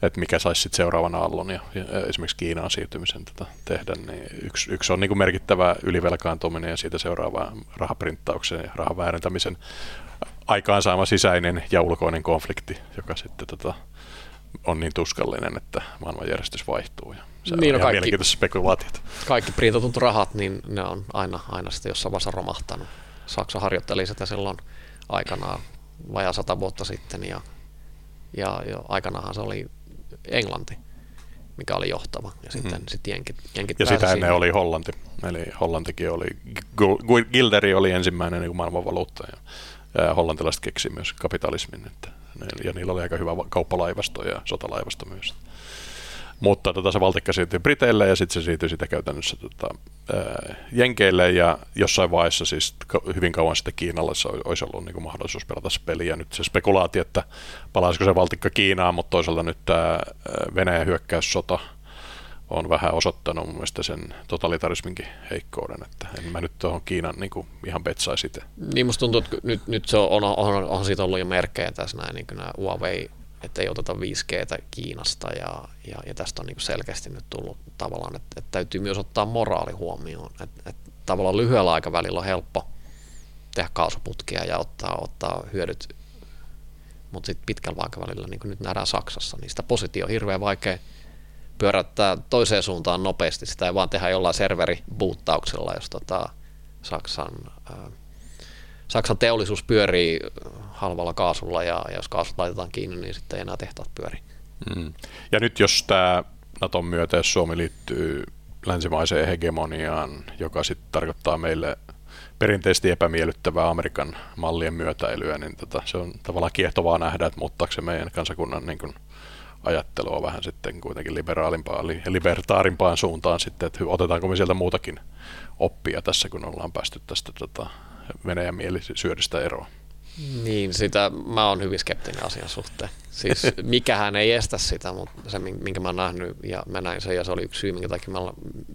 että mikä saisi sitten seuraavan aallon ja, ja esimerkiksi Kiinaan siirtymisen tätä tehdä, niin yksi, yksi on niin kuin merkittävä ylivelkaantuminen ja siitä seuraava rahaprinttauksen ja rahan väärentämisen aikaansaama sisäinen ja ulkoinen konflikti, joka sitten tota, on niin tuskallinen, että maailmanjärjestys vaihtuu. Ja se niin, on no kaikki, spekulaatiot. Kaikki printatut rahat, niin ne on aina, aina sitten jossain vaiheessa romahtanut. Saksa harjoitteli sitä silloin aikanaan vajaa sata vuotta sitten ja, ja, ja aikanaanhan se oli Englanti, mikä oli johtava. Ja sitten mm-hmm. sit jenkit, jenkit Ja sitä ennen oli Hollanti. Eli Hollantikin oli, Gilderi oli ensimmäinen niin maailmanvaluutta ja, ja hollantilaiset keksi myös kapitalismin. Että, ja niillä oli aika hyvä kauppalaivasto ja sotalaivasto myös. Mutta tota, se valtikka siirtyi Briteille ja sitten se siirtyi sitä käytännössä tota, Jenkeille ja jossain vaiheessa siis hyvin kauan sitten Kiinalle se olisi ollut niin kuin mahdollisuus pelata se peli. Ja nyt se spekulaati, että palaisiko se valtikka Kiinaan, mutta toisaalta nyt tämä Venäjän hyökkäyssota on vähän osoittanut mun mielestä sen totalitarisminkin heikkouden, että en mä nyt tuohon Kiinan niin kuin ihan betsaisi itse. Niin musta tuntuu, että nyt, nyt se on, on, on, on siitä ollut jo merkkejä tässä näin, niin kuin nämä Huawei että ei oteta 5Gtä Kiinasta ja, ja, ja tästä on niin selkeästi nyt tullut tavallaan, että, että täytyy myös ottaa moraali huomioon, että, että tavallaan lyhyellä aikavälillä on helppo tehdä kaasuputkia ja ottaa, ottaa hyödyt, mutta sitten pitkällä aikavälillä, niin kuin nyt nähdään Saksassa, niin sitä positio on hirveän vaikea pyörättää toiseen suuntaan nopeasti, sitä ei vaan tehdä jollain serveribuuttauksella, jos tota Saksan Saksan teollisuus pyörii halvalla kaasulla ja, jos kaasut laitetaan kiinni, niin sitten ei enää tehtaat pyöri. Mm. Ja nyt jos tämä Naton myötä, jos Suomi liittyy länsimaiseen hegemoniaan, joka sitten tarkoittaa meille perinteisesti epämiellyttävää Amerikan mallien myötäilyä, niin tota, se on tavallaan kiehtovaa nähdä, että muuttaako se meidän kansakunnan niin kun, ajattelua vähän sitten kuitenkin liberaalimpaan, eli libertaarimpaan suuntaan sitten, että otetaanko me sieltä muutakin oppia tässä, kun ollaan päästy tästä tota, Venäjän mielisyödystä eroa. Niin, sitä mä oon hyvin skeptinen asian suhteen. Siis mikähän ei estä sitä, mutta se, minkä mä oon nähnyt, ja mä näin sen, ja se oli yksi syy, minkä takia mä,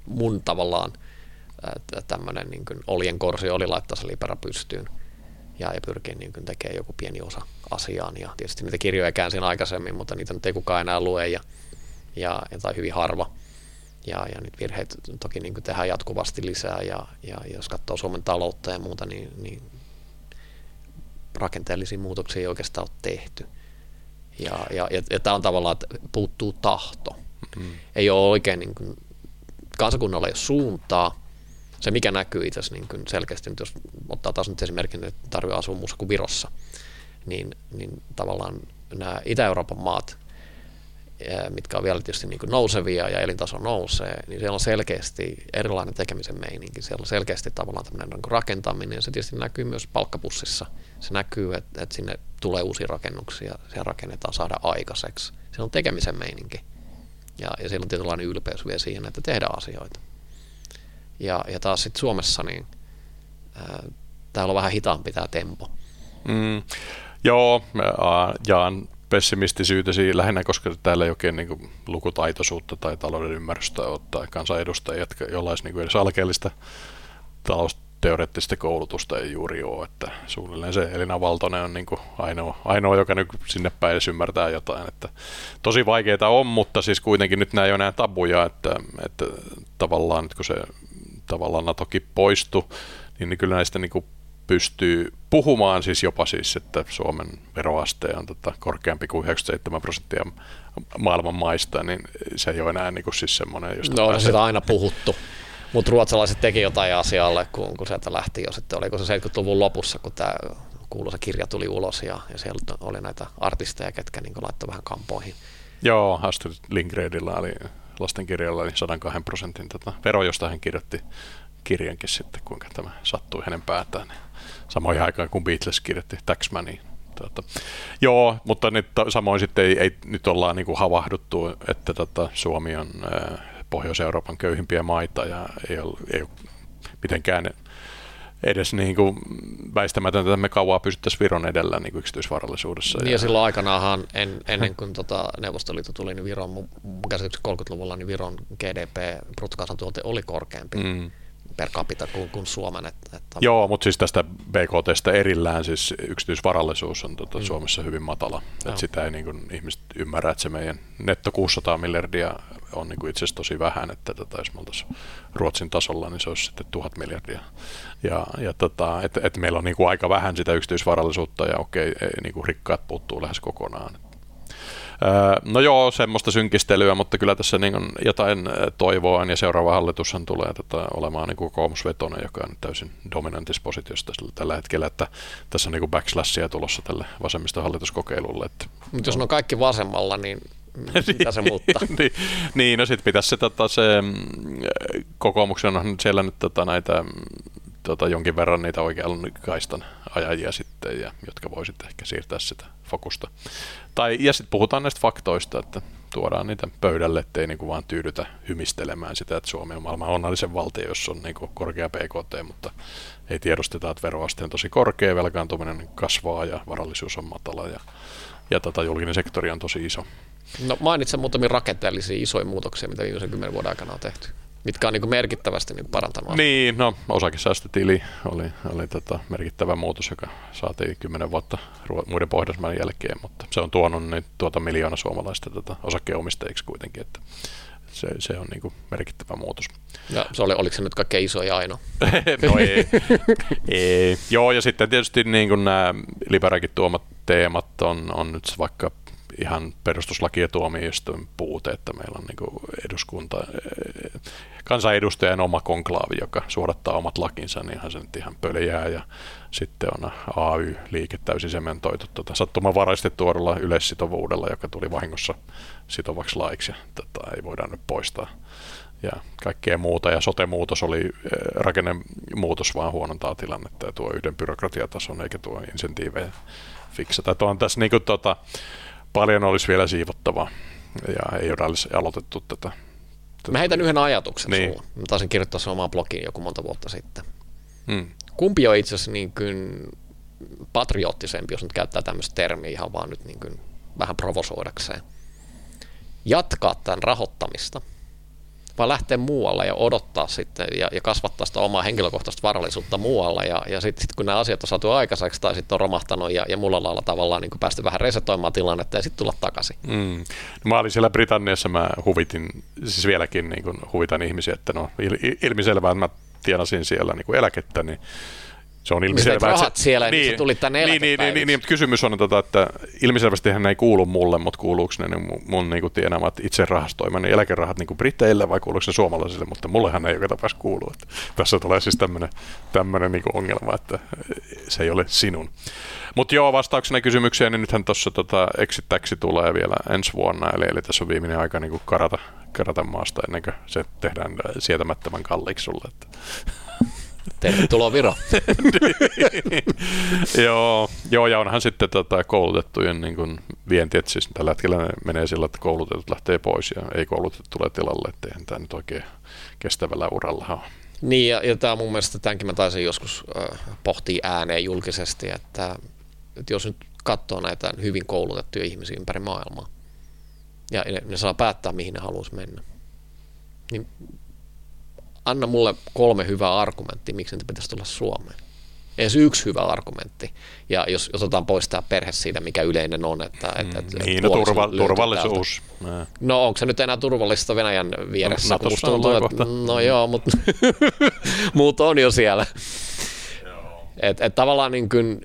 mun tavallaan tämmöinen niin oljen korsi oli laittaa se libera pystyyn ja, ja pyrkiä niin tekemään joku pieni osa asiaan. Ja tietysti niitä kirjoja käänsin aikaisemmin, mutta niitä nyt ei kukaan enää lue, ja, ja, ja tai hyvin harva. Ja, ja nyt virheitä toki niin kuin tehdään jatkuvasti lisää ja, ja jos katsoo Suomen taloutta ja muuta, niin, niin rakenteellisia muutoksia ei oikeastaan ole tehty. Ja, ja, ja, ja tämä on tavallaan, että puuttuu tahto. Mm. Ei ole oikein, niin kuin, kansakunnalla ei ole suuntaa. Se, mikä näkyy itse asiassa niin selkeästi, nyt jos ottaa taas nyt esimerkin, että tarvitsee asua muussa kuin Virossa, niin, niin tavallaan nämä Itä-Euroopan maat mitkä on vielä tietysti niin nousevia ja elintaso nousee, niin siellä on selkeästi erilainen tekemisen meininki. Siellä on selkeästi tavallaan tämmöinen niin rakentaminen ja se tietysti näkyy myös palkkapussissa. Se näkyy, että, että sinne tulee uusia rakennuksia, siellä rakennetaan saada aikaiseksi. Se on tekemisen meininki. Ja, ja siellä on tietynlainen ylpeys vielä siihen, että tehdään asioita. Ja, ja taas sitten Suomessa, niin ää, täällä on vähän hitaampi tämä tempo. Mm, joo, jaan pessimistisyytesi lähinnä, koska täällä ei oikein niin lukutaitoisuutta tai talouden ymmärrystä ottaa kansanedustajia, joilla olisi niin edes alkeellista talousteoreettista koulutusta ei juuri ole, että suunnilleen se Elina Valtonen on niin ainoa, ainoa, joka nyt sinne päin edes ymmärtää jotain, että tosi vaikeita on, mutta siis kuitenkin nyt nämä ei ole enää tabuja, että, että tavallaan nyt kun se tavallaan NATOkin poistui, niin, niin kyllä näistä niin kuin pystyy puhumaan siis jopa siis, että Suomen veroaste on tota korkeampi kuin 97 prosenttia maailman maista, niin se ei ole enää niin kuin siis semmoinen, josta No pääsee... sitä on aina puhuttu, mutta ruotsalaiset teki jotain asialle, kun, kun sieltä lähti jo sitten, oliko se 70-luvun lopussa, kun tämä kuuluisa kirja tuli ulos ja, ja siellä oli näitä artisteja, ketkä niin laittoi vähän kampoihin. Joo, Astrid Lindgrenillä oli lastenkirjalla oli 102 prosentin tota vero, josta hän kirjoitti kirjankin sitten, kuinka tämä sattui hänen päätään. Samoin aikaan kuin Beatles kirjoitti Taxmania. Tuota, joo, mutta nyt samoin sitten ei, ei nyt ollaan niin kuin havahduttu, että tota, Suomi on äh, Pohjois-Euroopan köyhimpiä maita ja ei ole, ei ole mitenkään edes niin kuin väistämätöntä, että me kauaa pysyttäisiin Viron edellä niin kuin yksityisvarallisuudessa. Niin ja, ja silloin aikanaanhan, en, ennen kuin tota Neuvostoliitto tuli, niin Viron, mun käsityksessä 30-luvulla, niin Viron GDP, bruttokansantuote oli korkeampi. Mm per capita kuin, kuin Suomen. Että, että... Joo, mutta siis tästä BKTstä erillään siis yksityisvarallisuus on tuota, mm. Suomessa hyvin matala. Että sitä ei niin kuin, ihmiset ymmärrä, että se meidän netto 600 miljardia on niin kuin itse asiassa tosi vähän, että tota, jos me oltaisiin Ruotsin tasolla, niin se olisi sitten tuhat miljardia. Ja, ja tota, että et meillä on niin kuin aika vähän sitä yksityisvarallisuutta ja okei, ei, niin kuin rikkaat puuttuu lähes kokonaan. No joo, semmoista synkistelyä, mutta kyllä tässä niin on jotain toivoa on ja seuraava hallitushan tulee tätä olemaan niin kokoomusvetonen, joka on täysin dominantissa positiossa tällä hetkellä, että tässä on niin backslashia tulossa tälle vasemmistohallituskokeilulle. Että mutta jos on kaikki vasemmalla, niin mitä se muuttaa? niin, niin, no sitten pitäisi se, tota, se mm, kokoomuksen on siellä nyt tota, näitä tota, jonkin verran niitä oikean kaistan ajajia sitten, ja, jotka voisit ehkä siirtää sitä fokusta. Tai, ja sitten puhutaan näistä faktoista, että tuodaan niitä pöydälle, ettei niinku vaan tyydytä hymistelemään sitä, että Suomi on maailman onnellisen valtio, jossa on niinku korkea PKT, mutta ei tiedosteta, että veroaste on tosi korkea, velkaantuminen kasvaa ja varallisuus on matala ja, ja tota, julkinen sektori on tosi iso. No mainitsen muutamia rakenteellisia isoja muutoksia, mitä viimeisen kymmenen vuoden aikana on tehty mitkä on niin merkittävästi niin parantanut. Niin, no osakesäästötili oli, oli tota merkittävä muutos, joka saatiin kymmenen vuotta muiden Pohjoismaiden jälkeen, mutta se on tuonut niin tuota miljoona suomalaista tota osakkeenomistajiksi kuitenkin, että se, se on niin merkittävä muutos. Ja se oli, oliko se nyt kaikkein iso ja ainoa? no ei. ei. Joo, ja sitten tietysti niin kuin nämä Liberakin tuomat teemat on, on nyt vaikka ihan perustuslaki- ja tuomioistuin puute, että meillä on niin eduskunta, kansanedustajan oma konklaavi, joka suodattaa omat lakinsa, niin ihan se nyt ihan pöljää ja sitten on AY-liike täysin sementoitu tuota, sattumanvaraisesti tuodulla yleissitovuudella, joka tuli vahingossa sitovaksi laiksi ja tätä ei voida nyt poistaa ja kaikkea muuta. Ja sote-muutos oli rakennemuutos, vaan huonontaa tilannetta ja tuo yhden byrokratiatason eikä tuo insentiivejä fiksata. Tuo on tässä niin kuin, tota, paljon olisi vielä siivottavaa ja ei ole aloitettu tätä. tätä. Mä heitän yhden ajatuksen niin. sulla. Mä taisin kirjoittaa sen omaan blogiin joku monta vuotta sitten. Hmm. Kumpi on itse asiassa niin kuin patriottisempi, jos nyt käyttää tämmöistä termiä ihan vaan nyt niin kuin vähän provosoidakseen. Jatkaa tämän rahoittamista – vaan lähteä muualle ja odottaa sitten ja, ja kasvattaa sitä omaa henkilökohtaista varallisuutta muualla. Ja, ja sitten sit kun nämä asiat on saatu aikaiseksi tai sitten on romahtanut ja, ja mulla lailla tavallaan niin päästy vähän resetoimaan tilannetta ja sitten tulla takaisin. Mm. No, mä olin siellä Britanniassa, mä huvitin, siis vieläkin niin huvitan ihmisiä, että no il, ilmiselvää, että mä tienasin siellä niin eläkettä, niin se on ilmiselvää. rahat se, siellä, niin, niin se tuli tänne niin, niin, niin, niin, niin, kysymys on, tota, että ilmiselvästi hän ei kuulu mulle, mutta kuuluuko ne mun, mun niin kuin tienaamat itse rahastoimani eläkerahat niin kuin Briteille vai kuuluuko se suomalaisille, mutta mullehan ei joka tapauksessa kuulu. Että tässä tulee siis tämmöinen, niin ongelma, että se ei ole sinun. Mutta joo, vastauksena kysymykseen, niin nythän tuossa tota, eksittäksi tulee vielä ensi vuonna, eli, eli tässä on viimeinen aika niin kuin karata, karata maasta ennen kuin se tehdään sietämättömän kalliiksi sulle. Että. Tervetuloa Viro. joo, joo, ja onhan sitten tota, koulutettujen niin kuin vienti, että siis tällä hetkellä menee sillä, että koulutetut lähtee pois ja ei koulutettu tulee tilalle, että eihän tämä nyt oikein kestävällä uralla ole. Niin, ja, ja tämä mun mielestä tämänkin mä taisin joskus äh, pohtia ääneen julkisesti, että, että jos nyt katsoo näitä hyvin koulutettuja ihmisiä ympäri maailmaa, ja ne, ne saa päättää, mihin ne haluaisi mennä, niin anna mulle kolme hyvää argumenttia, miksi niitä pitäisi tulla Suomeen. Edes yksi hyvä argumentti. Ja jos, jos otetaan pois tämä perhe siitä, mikä yleinen on. Että, mm, että, että niin, no turva, turvallisuus. Täältä. No onko se nyt enää turvallista Venäjän vieressä? No, musta tuntuu, että, no joo, mutta muut on jo siellä. Et, et tavallaan niin kuin,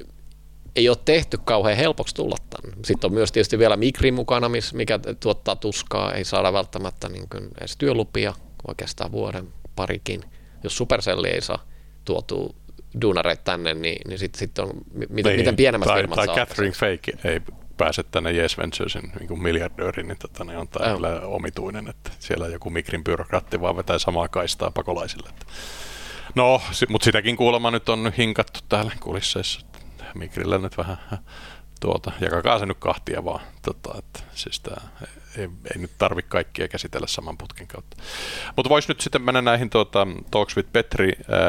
ei ole tehty kauhean helpoksi tulla tänne. Sitten on myös tietysti vielä Mikri mukana, mikä tuottaa tuskaa. Ei saada välttämättä niin kuin edes työlupia, oikeastaan vuoden parikin. Jos Supercelli ei saa tuotua duunareita tänne, niin, niin sitten sit on, miten, niin, miten pienemmät tai, firmat Tai Catherine Fake ei pääse tänne Yes Venturesin niin miljardööriin, niin tota, niin on tämä kyllä omituinen, että siellä joku mikrin byrokraatti vaan vetää samaa kaistaa pakolaisille. Että. No, mutta sitäkin kuulemma nyt on hinkattu täällä kulisseissa. Mikrillä nyt vähän tuota, jakakaa se nyt kahtia vaan. Tota, että, siis tää, ei, ei nyt tarvitse kaikkia käsitellä saman putkin kautta. Mutta voisi nyt sitten mennä näihin tuota, Talks with Petri ää,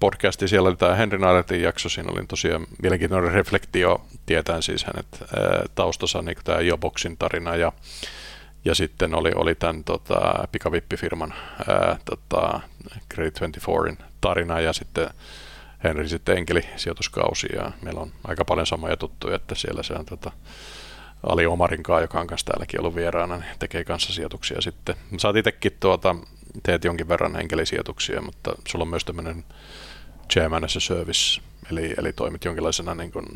podcastiin. Siellä oli tämä Henry Naretin jakso. Siinä oli tosiaan mielenkiintoinen reflektio. Tietään siis hänet ää, taustassa niin tämä Joboxin tarina ja ja sitten oli, oli tämän tota, pikavippifirman ää, tota, Credit 24 tarina ja sitten Henri sitten enkelisijoituskausi ja meillä on aika paljon samoja tuttuja, että siellä se on tota, Ali Omarinkaan, joka on kanssa täälläkin ollut vieraana, niin tekee kanssa sijoituksia sitten. Sä oot itsekin tuota, teet jonkin verran enkelisijoituksia, mutta sulla on myös tämmöinen chairman as a service, eli, eli toimit jonkinlaisena niin kuin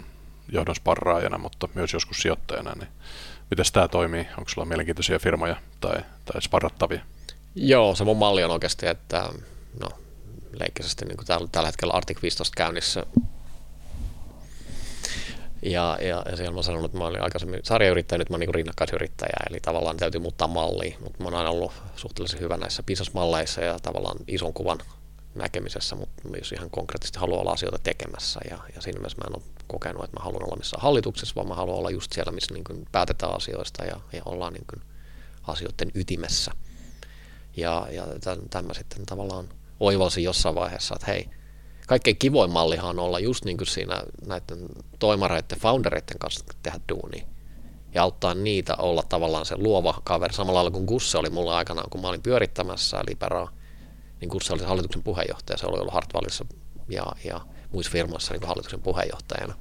johdon sparraajana, mutta myös joskus sijoittajana, niin miten tämä toimii? Onko sulla mielenkiintoisia firmoja tai, tai sparrattavia? Joo, se mun malli on oikeasti, että no, leikkäisesti niin tällä, tällä hetkellä Artik 15 käynnissä. Ja, ja, ja siellä mä sanonut, että mä olin aikaisemmin sarjayrittäjä, nyt mä olen niin rinnakkaisyrittäjä, eli tavallaan täytyy muuttaa malli, mutta mä oon aina ollut suhteellisen hyvä näissä business-malleissa ja tavallaan ison kuvan näkemisessä, mutta jos ihan konkreettisesti haluan olla asioita tekemässä ja, ja siinä mielessä mä en ole kokenut, että mä haluan olla missään hallituksessa, vaan mä haluan olla just siellä, missä niin päätetään asioista ja, ja ollaan niin asioiden ytimessä. Ja, ja tämä sitten tavallaan oivalsin jossain vaiheessa, että hei, kaikkein kivoin mallihan on olla just niin kuin siinä näiden toimareiden, foundereiden kanssa tehdä duuni ja auttaa niitä olla tavallaan se luova kaveri. Samalla lailla kuin Gusse oli mulla aikanaan, kun mä olin pyörittämässä Liberaa, niin Gusse oli se hallituksen puheenjohtaja, se oli ollut Hartwallissa ja, ja muissa firmoissa niin hallituksen puheenjohtajana.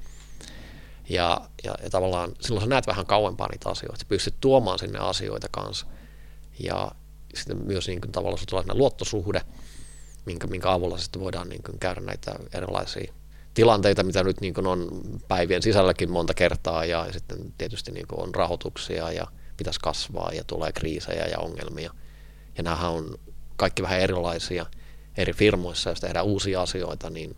Ja, ja, ja tavallaan silloin sä näet vähän kauempaa niitä asioita, sä pystyt tuomaan sinne asioita kanssa. Ja sitten myös niin kuin tavallaan se tulee luottosuhde, minkä, minkä avulla sitten voidaan niin kuin käydä näitä erilaisia tilanteita, mitä nyt niin kuin on päivien sisälläkin monta kertaa ja sitten tietysti niin kuin on rahoituksia ja pitäisi kasvaa ja tulee kriisejä ja ongelmia. Ja nämähän on kaikki vähän erilaisia eri firmoissa, jos tehdään uusia asioita, niin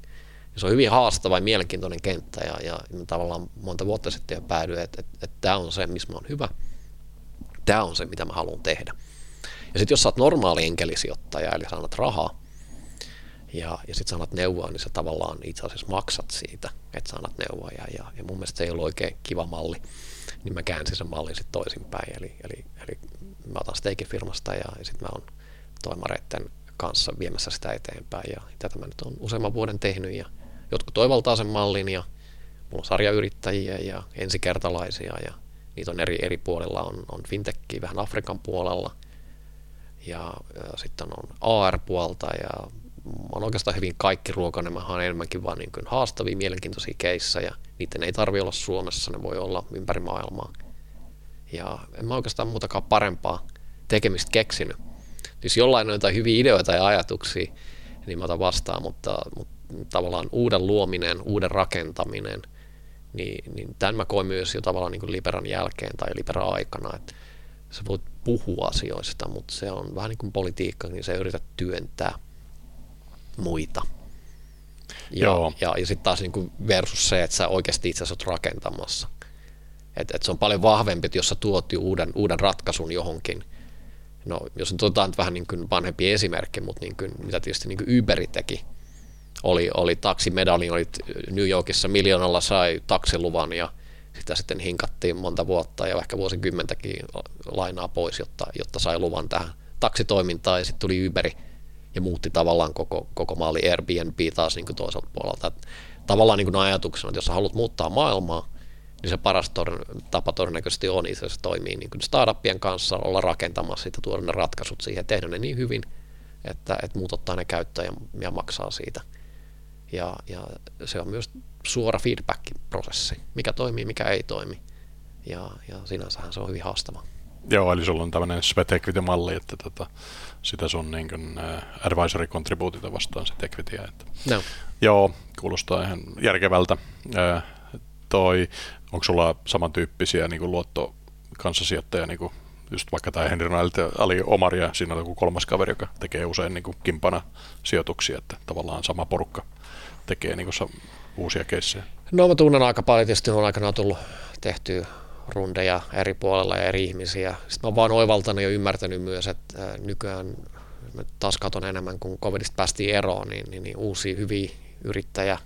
se on hyvin haastava ja mielenkiintoinen kenttä ja, ja tavallaan monta vuotta sitten jo päädyin, että, että, että tämä on se, missä mä oon hyvä. Tämä on se, mitä mä haluan tehdä. Ja sitten jos sä oot normaali enkelisijoittaja, eli saanat rahaa, ja, ja sitten sanat neuvoa, niin sä tavallaan itse asiassa maksat siitä, että sanat neuvoa. Ja, ja, ja mun mielestä se ei ollut oikein kiva malli, niin mä käänsin sen mallin sitten toisinpäin. Eli, eli, eli mä otan steikin firmasta ja, ja sitten mä oon toimareiden kanssa viemässä sitä eteenpäin. Ja tätä mä nyt on useamman vuoden tehnyt ja jotkut toivaltaa sen mallin ja mulla on sarjayrittäjiä ja ensikertalaisia ja niitä on eri, eri puolilla. On, on fintechkiä vähän Afrikan puolella ja, ja sitten on AR-puolta ja on oikeastaan hyvin kaikki ruokainen. Mä on enemmänkin vaan niin kuin haastavia, mielenkiintoisia keissejä. Niiden ei tarvi olla Suomessa, ne voi olla ympäri maailmaa. Ja en mä oikeastaan muutakaan parempaa tekemistä keksinyt. Siis jollain on jotain hyviä ideoita ja ajatuksia, niin mä otan vastaan, mutta, mutta tavallaan uuden luominen, uuden rakentaminen, niin, niin tämän mä koin myös jo tavallaan niin kuin Liberan jälkeen tai Liberan aikana, että sä voit puhua asioista, mutta se on vähän niin kuin politiikka, niin se yrität työntää muita. Ja, Joo. ja, ja sitten taas niin kuin versus se, että sä oikeasti itse asiassa rakentamassa. Et, et se on paljon vahvempi, että jos sä tuot uuden, uuden ratkaisun johonkin. No, jos nyt otetaan vähän niin kuin vanhempi esimerkki, mutta niin kuin, mitä tietysti niin kuin Uberi teki, oli, oli taksimedali, oli New Yorkissa miljoonalla sai taksiluvan ja sitä sitten hinkattiin monta vuotta ja ehkä vuosikymmentäkin lainaa pois, jotta, jotta sai luvan tähän taksitoimintaan ja sitten tuli Uberi ja muutti tavallaan koko, koko malli Airbnb taas niin kuin toiselta puolelta. Et tavallaan niin kuin ajatuksena, että jos haluat muuttaa maailmaa, niin se paras tor- tapa todennäköisesti on itse asiassa toimii niin kuin startuppien kanssa, olla rakentamassa sitä, tuoda ne ratkaisut siihen, tehdä ne niin hyvin, että, että muut ottaa ne käyttöön ja, ja maksaa siitä. Ja, ja se on myös suora feedback-prosessi, mikä toimii, mikä ei toimi. Ja, ja sinänsähän se on hyvin haastava. Joo, eli sulla on tämmöinen sweat equity-malli, että tota, sitä sun niin kuin, uh, advisory contributita vastaan sitä equityä. Että. No. Joo, kuulostaa ihan järkevältä. Uh, toi, onko sulla samantyyppisiä niin kuin luottokanssasijoittajia, niin kuin just vaikka tämä Henry Nailt Ali Omar ja siinä on joku kolmas kaveri, joka tekee usein niin kuin kimpana sijoituksia, että tavallaan sama porukka tekee niin kuin uusia keissejä? No mä tunnen aika paljon, tietysti on aikanaan tullut tehtyä rundeja eri puolella ja eri ihmisiä. Sitten mä oon vaan oivaltanut ja ymmärtänyt myös, että nykyään mä taas katon enemmän, kun covidista päästiin eroon, niin, niin, niin uusia hyviä yrittäjä,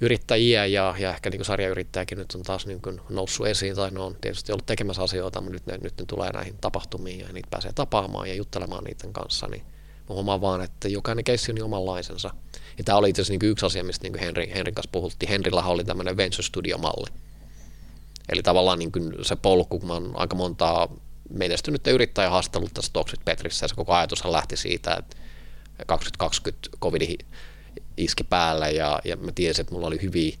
yrittäjiä ja, ja ehkä niin sarjayrittäjäkin nyt on taas niin noussut esiin tai ne on tietysti ollut tekemässä asioita, mutta nyt ne, nyt ne tulee näihin tapahtumiin ja niitä pääsee tapaamaan ja juttelemaan niiden kanssa, niin mä huomaan vaan, että jokainen keissi on niin omanlaisensa. Ja tämä oli itse asiassa niin yksi asia, mistä niin Henri, Henrin kanssa puhuttiin. Henrillä oli tämmöinen Venture Studio-malli. Eli tavallaan niin kuin se polku, kun mä oon aika montaa menestynyttä yrittäjää haastellut tässä Toxic Petrissä, ja se koko ajatushan lähti siitä, että 2020 covid iski päälle, ja, ja mä tiesin, että mulla oli hyviä,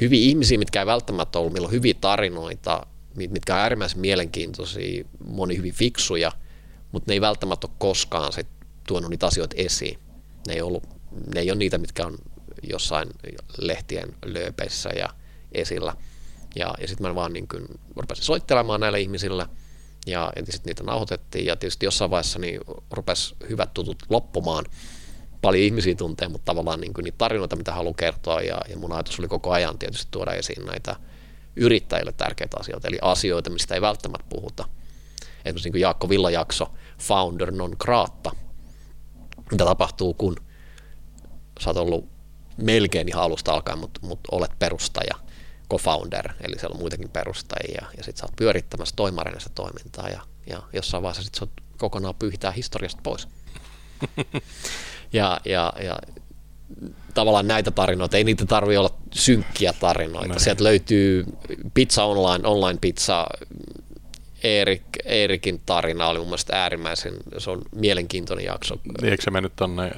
hyviä ihmisiä, mitkä ei välttämättä ollut, meillä on hyviä tarinoita, mitkä on äärimmäisen mielenkiintoisia, moni hyvin fiksuja, mutta ne ei välttämättä ole koskaan sit tuonut niitä asioita esiin. Ne ei, ollut, ne ei ole niitä, mitkä on jossain lehtien lööpeissä ja esillä. Ja, ja sitten mä vaan niin kuin rupesin soittelemaan näille ihmisille, ja, ja sitten niitä nauhoitettiin, ja tietysti jossain vaiheessa niin rupesi hyvät tutut loppumaan. Paljon ihmisiä tuntee, mutta tavallaan niin kuin niitä tarinoita, mitä haluan kertoa, ja, ja mun ajatus oli koko ajan tietysti tuoda esiin näitä yrittäjille tärkeitä asioita, eli asioita, mistä ei välttämättä puhuta. Esimerkiksi niin kuin Jaakko Villajakso, founder non grata, mitä tapahtuu, kun sä oot ollut melkein ihan alusta alkaen, mutta, mutta olet perustaja, co-founder, eli siellä on muitakin perustajia, ja sitten sä oot pyörittämässä toimareina toimintaa, ja, ja jossain vaiheessa sitten sä oot kokonaan pyyhitää historiasta pois. ja, ja, ja tavallaan näitä tarinoita, ei niitä tarvitse olla synkkiä tarinoita. Näin. Sieltä löytyy pizza online, online pizza, Erik, Eerikin tarina oli mun mielestä äärimmäisen, se on mielenkiintoinen jakso. Niin, eikö se mennyt tuonne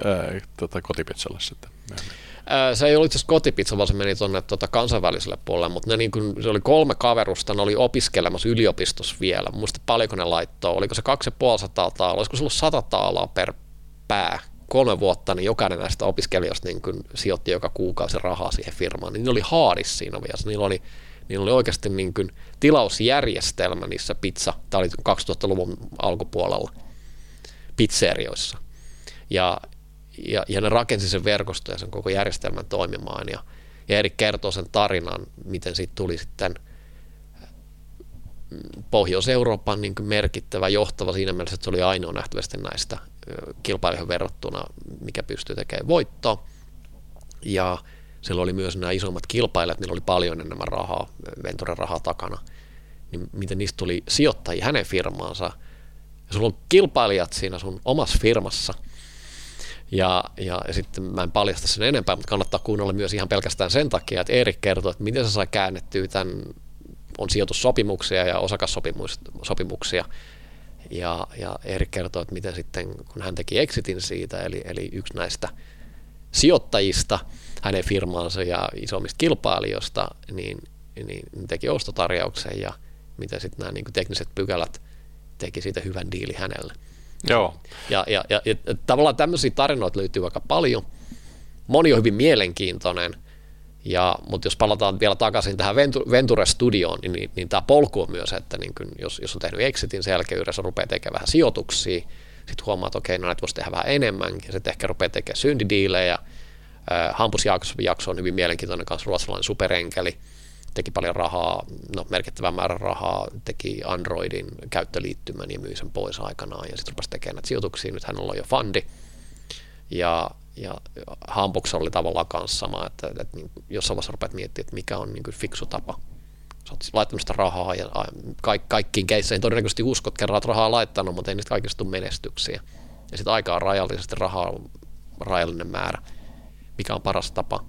tota, kotipizzalle sitten? Se ei ollut itse asiassa kotipizza, vaan se meni tuonne tota, kansainväliselle puolelle, mutta ne, niin kun, se oli kolme kaverusta, ne oli opiskelemassa yliopistossa vielä. Muista paljonko ne laittoi, oliko se 250 taalaa, olisiko se ollut 100 taalaa per pää kolme vuotta, niin jokainen näistä opiskelijoista niin kun sijoitti joka kuukausi rahaa siihen firmaan, niin ne oli haadis siinä vielä. Niillä oli niin oli oikeasti niin kuin tilausjärjestelmä niissä pizza, tämä oli 2000-luvun alkupuolella, pizzerioissa. Ja, ja, ja ne rakensi sen verkosto ja sen koko järjestelmän toimimaan. Ja, ja Erik kertoo sen tarinan, miten siitä tuli sitten Pohjois-Euroopan niin merkittävä johtava siinä mielessä, että se oli ainoa nähtävästi näistä kilpailijoihin verrattuna, mikä pystyy tekemään voittoa. Ja Silloin oli myös nämä isommat kilpailijat, niillä oli paljon enemmän rahaa, Venturen rahaa takana. Niin miten niistä tuli sijoittajia hänen firmaansa. Ja sulla on kilpailijat siinä sun omassa firmassa. Ja, ja, ja sitten mä en paljasta sen enempää, mutta kannattaa kuunnella myös ihan pelkästään sen takia, että Erik kertoo, että miten se sai käännettyä tämän, on sijoitussopimuksia ja osakassopimuksia. Ja, ja Erik kertoo, että miten sitten, kun hän teki exitin siitä, eli, eli yksi näistä sijoittajista – hänen firmaansa ja isommista kilpailijoista, niin, niin teki ostotarjauksen ja miten sitten nämä niin tekniset pykälät teki siitä hyvän diili hänelle. Joo. Ja, ja, ja, ja tavallaan tämmöisiä tarinoita löytyy aika paljon. Moni on hyvin mielenkiintoinen, ja, mutta jos palataan vielä takaisin tähän Venture Studioon, niin, niin, niin tämä polku on myös, että niin kun, jos, jos on tehnyt exitin, sen jälkeen yhdessä rupeaa tekemään vähän sijoituksia, sitten huomaa, että okei, no näitä voisi tehdä vähän enemmän, ja sitten ehkä rupeaa tekemään syndidiilejä, Hampusjakso on hyvin mielenkiintoinen kanssa ruotsalainen superenkeli, teki paljon rahaa, no merkittävän määrän rahaa, teki Androidin käyttöliittymän ja myi sen pois aikanaan ja sitten rupesi tekemään näitä sijoituksia, nyt hänellä on jo fundi. Ja, ja Hampuks oli tavallaan kanssa sama, että, että, että niin jossain vaiheessa rupeat miettimään, että mikä on niin kuin fiksu tapa. Sä oot laittanut sitä rahaa ja ka- kaikkiin keisseihin todennäköisesti uskot, kerran rahaa laittanut, mutta ei niistä kaikista tule menestyksiä. Ja sitten aika on rajallisesti, rahaa on rajallinen määrä, mikä on paras tapa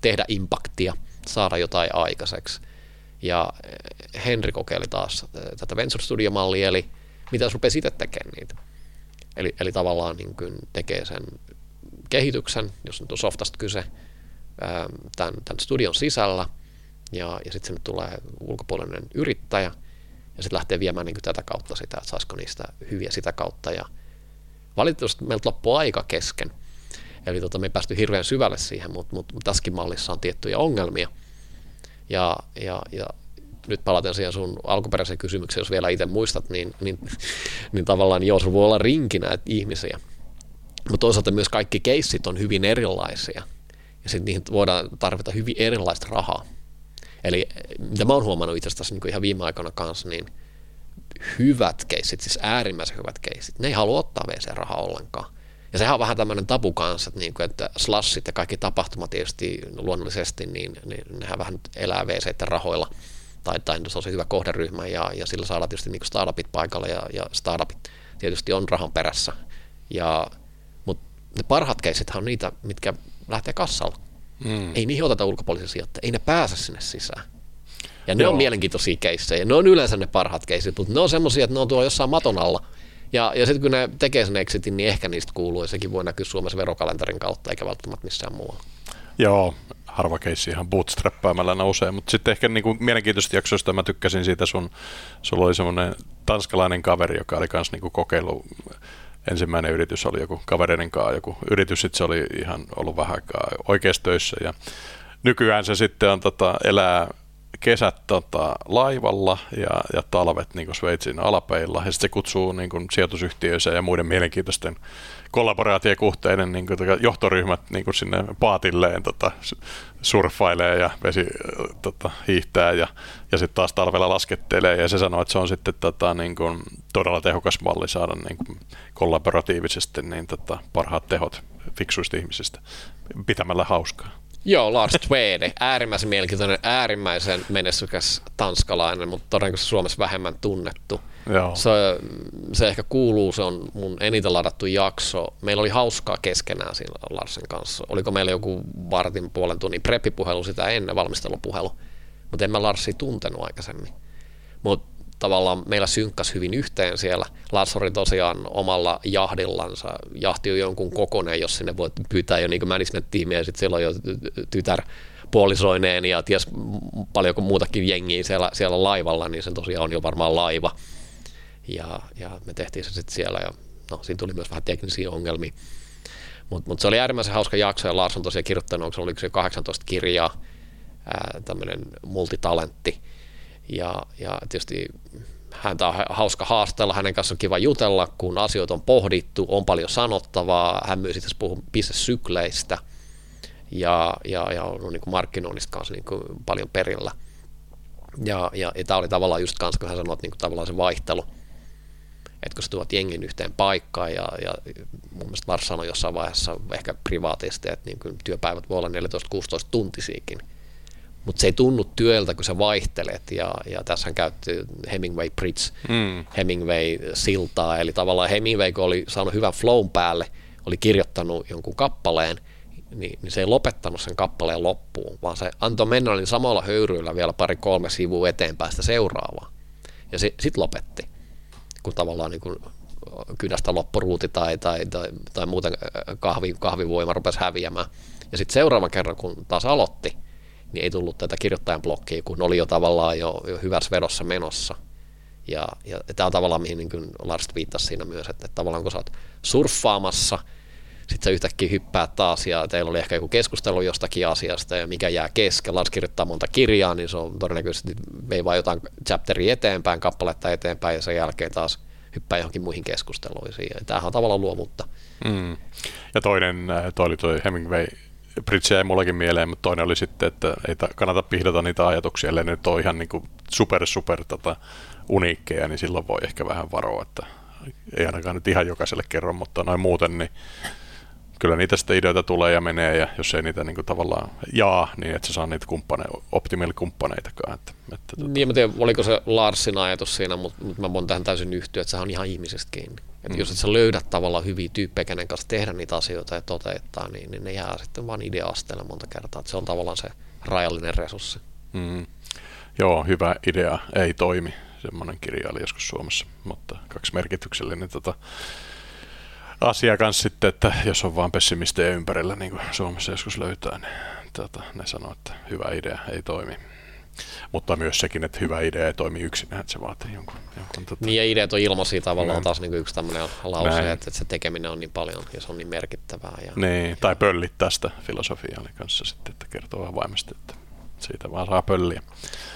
tehdä impaktia, saada jotain aikaiseksi. Ja eh, Henri kokeili taas eh, tätä Venture Studio-mallia, eli mitä jos rupeaa itse tekemään niitä. Eli, eli tavallaan niin kuin tekee sen kehityksen, jos nyt on softasta kyse, tämän, tämän studion sisällä – ja, ja sitten sinne tulee ulkopuolinen yrittäjä ja sitten lähtee viemään niin tätä kautta sitä, että saisiko niistä hyviä sitä kautta ja valitettavasti meiltä loppuu aika kesken. Eli tota, me ei päästy hirveän syvälle siihen, mutta, mutta, tässäkin mallissa on tiettyjä ongelmia. Ja, ja, ja nyt palaten siihen sun alkuperäiseen kysymykseen, jos vielä itse muistat, niin, niin, niin tavallaan jos voi olla rinki näitä ihmisiä. Mutta toisaalta myös kaikki keissit on hyvin erilaisia. Ja sitten niihin voidaan tarvita hyvin erilaista rahaa. Eli mitä mä oon huomannut itse asiassa niin ihan viime aikoina kanssa, niin hyvät keissit, siis äärimmäisen hyvät keissit, ne ei halua ottaa VC-rahaa ollenkaan. Ja sehän on vähän tämmöinen tabu kanssa, että, niin kuin, että slashit ja kaikki tapahtumat tietysti luonnollisesti, niin, niin nehän vähän elää VC-rahoilla. Tai, tai se on se hyvä kohderyhmä ja, ja sillä saadaan tietysti niin startupit paikalle ja, ja startupit tietysti on rahan perässä. Ja, mutta ne parhaat keisithän on niitä, mitkä lähtee kassalla. Mm. Ei niihin oteta ulkopuolisia sijoittajia, ei ne pääse sinne sisään. Ja ne Joo. on mielenkiintoisia keissejä. Ne on yleensä ne parhaat keissit, mutta ne on semmoisia, että ne on tuolla jossain maton alla. Ja, ja sitten kun ne tekee sen exitin, niin ehkä niistä kuuluu, ja sekin voi näkyä Suomessa verokalenterin kautta, eikä välttämättä missään muualla. Joo, harva keissi ihan bootstrappaamalla nousee, mutta sitten ehkä niin mielenkiintoista jaksoista mä tykkäsin siitä sun, sulla oli semmoinen tanskalainen kaveri, joka oli kanssa niin kokeillut ensimmäinen yritys oli joku kavereiden kanssa joku yritys, sitten se oli ihan ollut vähän aikaa oikeassa töissä ja nykyään se sitten on, tota, elää kesät tota, laivalla ja, ja talvet niin Sveitsin alapeilla ja sitten se kutsuu niin kuin, sijoitusyhtiöissä ja muiden mielenkiintoisten kollaboraatiokuhteiden niin kuin, tota, johtoryhmät niin kuin sinne paatilleen tota, surffailee ja vesi tota, hiihtää ja, ja sitten taas talvella laskettelee ja se sanoo, että se on sitten tota, niin kuin, todella tehokas malli saada niin kuin, kollaboratiivisesti niin, tota, parhaat tehot fiksuista ihmisistä pitämällä hauskaa. Joo, Lars Twede, äärimmäisen mielenkiintoinen, äärimmäisen menestykäs tanskalainen, mutta todennäköisesti Suomessa vähemmän tunnettu. Joo. Se, se ehkä kuuluu, se on mun eniten ladattu jakso. Meillä oli hauskaa keskenään siinä Larsen kanssa. Oliko meillä joku vartin puolen tunnin preppipuhelu sitä ennen, valmistelupuhelu. Mutta en mä Larsia tuntenut aikaisemmin. Mutta tavallaan meillä synkkas hyvin yhteen siellä. Lars oli tosiaan omalla jahdillansa, jahti on jonkun kokoneen, jos sinne voi pyytää jo niin management-tiimiä, ja sitten siellä on jo tytär puolisoineen ja ties paljonko muutakin jengiä siellä, siellä laivalla, niin se tosiaan on jo varmaan laiva. Ja, ja me tehtiin se sitten siellä, ja no, siinä tuli myös vähän teknisiä ongelmia. Mutta mut se oli äärimmäisen hauska jakso, ja Lars on tosiaan kirjoittanut, onko se se 18 kirjaa, tämmöinen multitalentti, ja, ja tietysti häntä on hauska haastella, hänen kanssa on kiva jutella, kun asioita on pohdittu, on paljon sanottavaa, hän myös itse puhuu bisnessykleistä ja, ja, ja on niin kuin markkinoinnista kanssa niin kuin paljon perillä. Ja, ja, ja tämä oli tavallaan just kanssa, kun hän sanoi, että niin kuin tavallaan se vaihtelu, että kun sä tuot jengin yhteen paikkaan ja, ja mun mielestä Lars sanoi jossain vaiheessa ehkä privaatisti, että niin kuin työpäivät voi olla 14-16 tuntisiakin, mutta se ei tunnu työltä, kun sä vaihtelet, ja, ja tässä käytti Hemingway Bridge, mm. Hemingway siltaa, eli tavallaan Hemingway, kun oli saanut hyvän flown päälle, oli kirjoittanut jonkun kappaleen, niin, niin se ei lopettanut sen kappaleen loppuun, vaan se antoi mennä niin samalla höyryillä vielä pari-kolme sivua eteenpäin sitä seuraavaa. Ja sitten lopetti, kun tavallaan niin kun kynästä loppuruuti tai, tai, tai, tai muuten kahvi, kahvivoima rupesi häviämään. Ja sitten seuraavan kerran, kun taas aloitti, niin ei tullut tätä kirjoittajan blokkia, kun oli jo tavallaan jo, jo hyvässä vedossa menossa. Ja, ja tämä on tavallaan, mihin niin Lars viittasi siinä myös, että, että tavallaan kun sä oot surffaamassa, sitten sä yhtäkkiä hyppäät taas ja teillä oli ehkä joku keskustelu jostakin asiasta ja mikä jää kesken. Lars kirjoittaa monta kirjaa, niin se on todennäköisesti vei vain jotain chapteria eteenpäin, kappaletta eteenpäin ja sen jälkeen taas hyppää johonkin muihin keskusteluihin. Ja tämähän on tavallaan luovuutta. Mm. Ja toinen, äh, toi oli toi Hemingway, Bridge jäi mullakin mieleen, mutta toinen oli sitten, että ei kannata pihdata niitä ajatuksia, ellei nyt ole ihan niin kuin super super tota, uniikkeja, niin silloin voi ehkä vähän varoa, että ei ainakaan nyt ihan jokaiselle kerro, mutta noin muuten, niin kyllä niitä sitten ideoita tulee ja menee, ja jos ei niitä niin kuin tavallaan jaa, niin et sä saa niitä kumppaneita, optimaalikumppaneitakaan. Että, että, tuota. Niin, mä tiedän, oliko se Larsin ajatus siinä, mutta, mutta mä voin tähän täysin yhtyä, että se on ihan ihmisestä kiinni. Että mm. jos et sä löydät tavallaan hyviä tyyppejä, kenen kanssa tehdä niitä asioita ja toteuttaa, niin, niin ne jää sitten vaan idea-asteelle monta kertaa. Että se on tavallaan se rajallinen resurssi. Mm. Joo, hyvä idea ei toimi. Semmoinen kirja oli joskus Suomessa, mutta kaksi merkityksellinen tota, asia kanssa sitten, että jos on vaan pessimistejä ympärillä, niin kuin Suomessa joskus löytää, niin tota, ne sanoo, että hyvä idea ei toimi. Mutta myös sekin, että hyvä idea ei toimi yksin, että se vaatii jonkun. jonkun tota... Niin ja ideat on ilmaisia tavallaan Näin. taas niin kuin yksi tämmöinen lause, Näin. että, että se tekeminen on niin paljon ja se on niin merkittävää. Ja... Niin, tai pöllit tästä filosofiaa kanssa sitten, että kertoo avoimesti, että siitä vaan saa pölliä.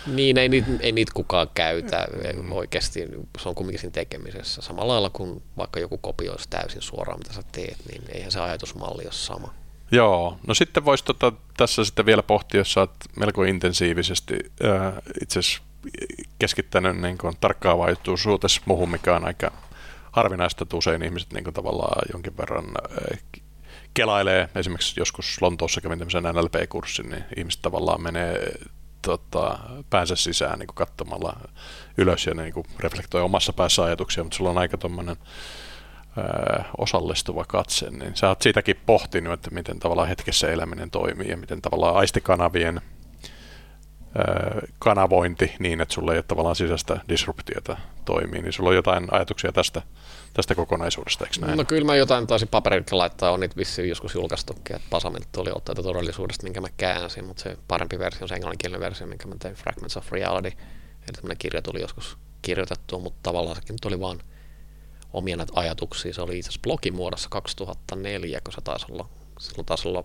Niin, ei niitä, ei niitä kukaan käytä mm. oikeasti, se on kumminkin siinä tekemisessä. Samalla lailla kuin vaikka joku kopioisi täysin suoraan, mitä sä teet, niin eihän se ajatusmalli ole sama. Joo, no sitten voisi tota, tässä sitten vielä pohtia, jos olet melko intensiivisesti äh, itse keskittänyt niin kuin, tarkkaavaisuutesi muuhun, mikä on aika harvinaista, että usein ihmiset niin kuin, tavallaan jonkin verran äh, kelailee. Esimerkiksi joskus Lontoossa kävin tämmöisen NLP-kurssin, niin ihmiset tavallaan menee tota, päänsä sisään niin kuin katsomalla ylös ja niin kuin reflektoi omassa päässä ajatuksia, mutta sulla on aika tuommoinen osallistuva katse, niin sä oot siitäkin pohtinut, että miten tavallaan hetkessä eläminen toimii ja miten tavallaan aistikanavien kanavointi niin, että sulla ei ole tavallaan sisäistä disruptiota toimii, niin sulla on jotain ajatuksia tästä, tästä kokonaisuudesta, eikö näin? No kyllä mä jotain taisin paperille laittaa, on niitä vissiin joskus julkaistukin, että Pasamilta oli otteita todellisuudesta, minkä mä käänsin, mutta se parempi versio on se englanninkielinen versio, minkä mä tein Fragments of Reality, eli tämmöinen kirja tuli joskus kirjoitettua, mutta tavallaan sekin tuli vaan omia näitä ajatuksia. Se oli itse asiassa blogimuodossa 2004, kun se taisi olla, silloin taisi olla,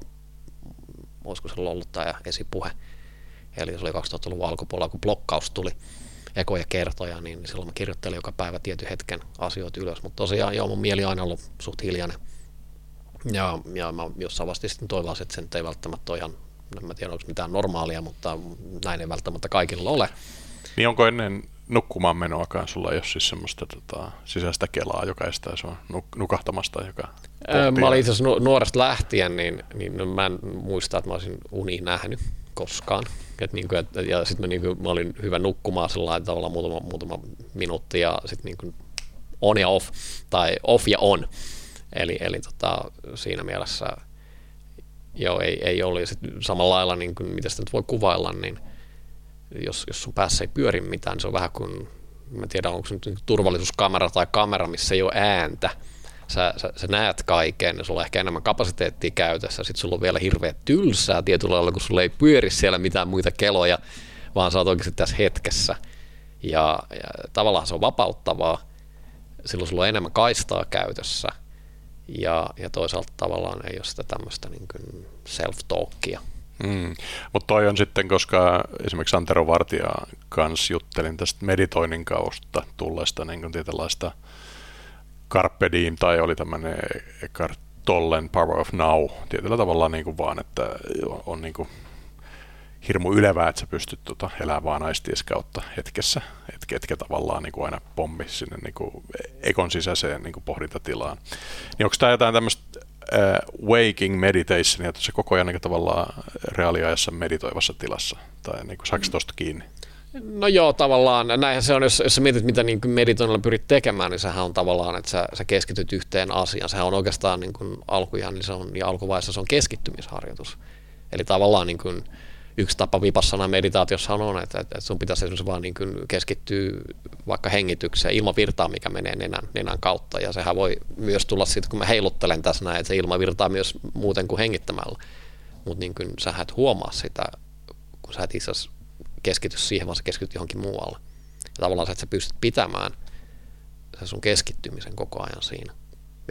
olisiko se ollut tämä esipuhe, eli se oli 2000-luvun alkupuolella, kun blokkaus tuli ekoja kertoja, niin silloin mä kirjoittelin joka päivä tietyn hetken asioita ylös, mutta tosiaan joo, mun mieli on aina ollut suht hiljainen. Ja, ja mä jossain vaiheessa sitten toivoisin, että se ei välttämättä ole ihan, en mä tiedä onko mitään normaalia, mutta näin ei välttämättä kaikilla ole. Niin onko ennen nukkumaan menoakaan sulla ei ole siis semmoista tota, sisäistä kelaa, joka estää sua nuk- nukahtamasta, joka öö, Mä olin itse asiassa nuoresta lähtien, niin, niin mä en muista, että mä olisin uni nähnyt koskaan. Et niin kuin, et, ja sitten mä, niin kuin, mä olin hyvä nukkumaan sillä tavalla muutama, muutama minuutti ja sitten niin on ja off, tai off ja on. Eli, eli tota, siinä mielessä joo, ei, ei. Ja sitten samalla lailla, niin kuin, mitä sitä nyt voi kuvailla, niin – jos, jos sun päässä ei pyöri mitään, niin se on vähän kuin, mä tiedän onko se nyt niinku turvallisuuskamera tai kamera, missä ei ole ääntä. Sä, sä, sä näet kaiken ja sulla on ehkä enemmän kapasiteettia käytössä, sitten sulla on vielä hirveä tylsää tietyllä lailla, kun sulla ei pyöri siellä mitään muita keloja, vaan sä oot oikeasti tässä hetkessä. Ja, ja tavallaan se on vapauttavaa, silloin sulla on enemmän kaistaa käytössä ja, ja toisaalta tavallaan ei ole sitä tämmöistä niin self-talkia. Mm. Mutta toi on sitten, koska esimerkiksi Antero Vartija kanssa juttelin tästä meditoinnin kautta tulleesta niin tietynlaista Carpe Diem, tai oli tämmöinen Eckhart Tollen Power of Now, tietyllä tavalla niin kuin vaan, että on niin kuin hirmu ylevää, että sä pystyt tota, elämään vaan aisties kautta hetkessä, etkä, etkä tavallaan niin kuin aina pommi sinne niin kuin ekon sisäiseen niin kuin pohdintatilaan. Niin onko tämä jotain tämmöistä uh, waking meditation, että se koko ajan niin tavallaan reaaliajassa meditoivassa tilassa, tai niin kuin, saako tuosta kiinni? No joo, tavallaan. Näinhän se on, jos, jos sä mietit, mitä niin meditoinnilla pyrit tekemään, niin sehän on tavallaan, että sä, sä keskityt yhteen asiaan. Sehän on oikeastaan niin kuin alkujaan, niin se on, ja alkuvaiheessa se on keskittymisharjoitus. Eli tavallaan niin kuin, yksi tapa vipassana meditaatiossa on, että, että sun pitäisi esimerkiksi vaan niin kuin keskittyä vaikka hengitykseen ilmavirtaan, mikä menee nenän, nenän kautta. Ja sehän voi myös tulla siitä, kun mä heiluttelen tässä näin, että se ilma virtaa myös muuten kuin hengittämällä. Mutta niin kuin sä et huomaa sitä, kun sä et itse keskity siihen, vaan sä keskityt johonkin muualle. Ja tavallaan sä, että sä pystyt pitämään se sun keskittymisen koko ajan siinä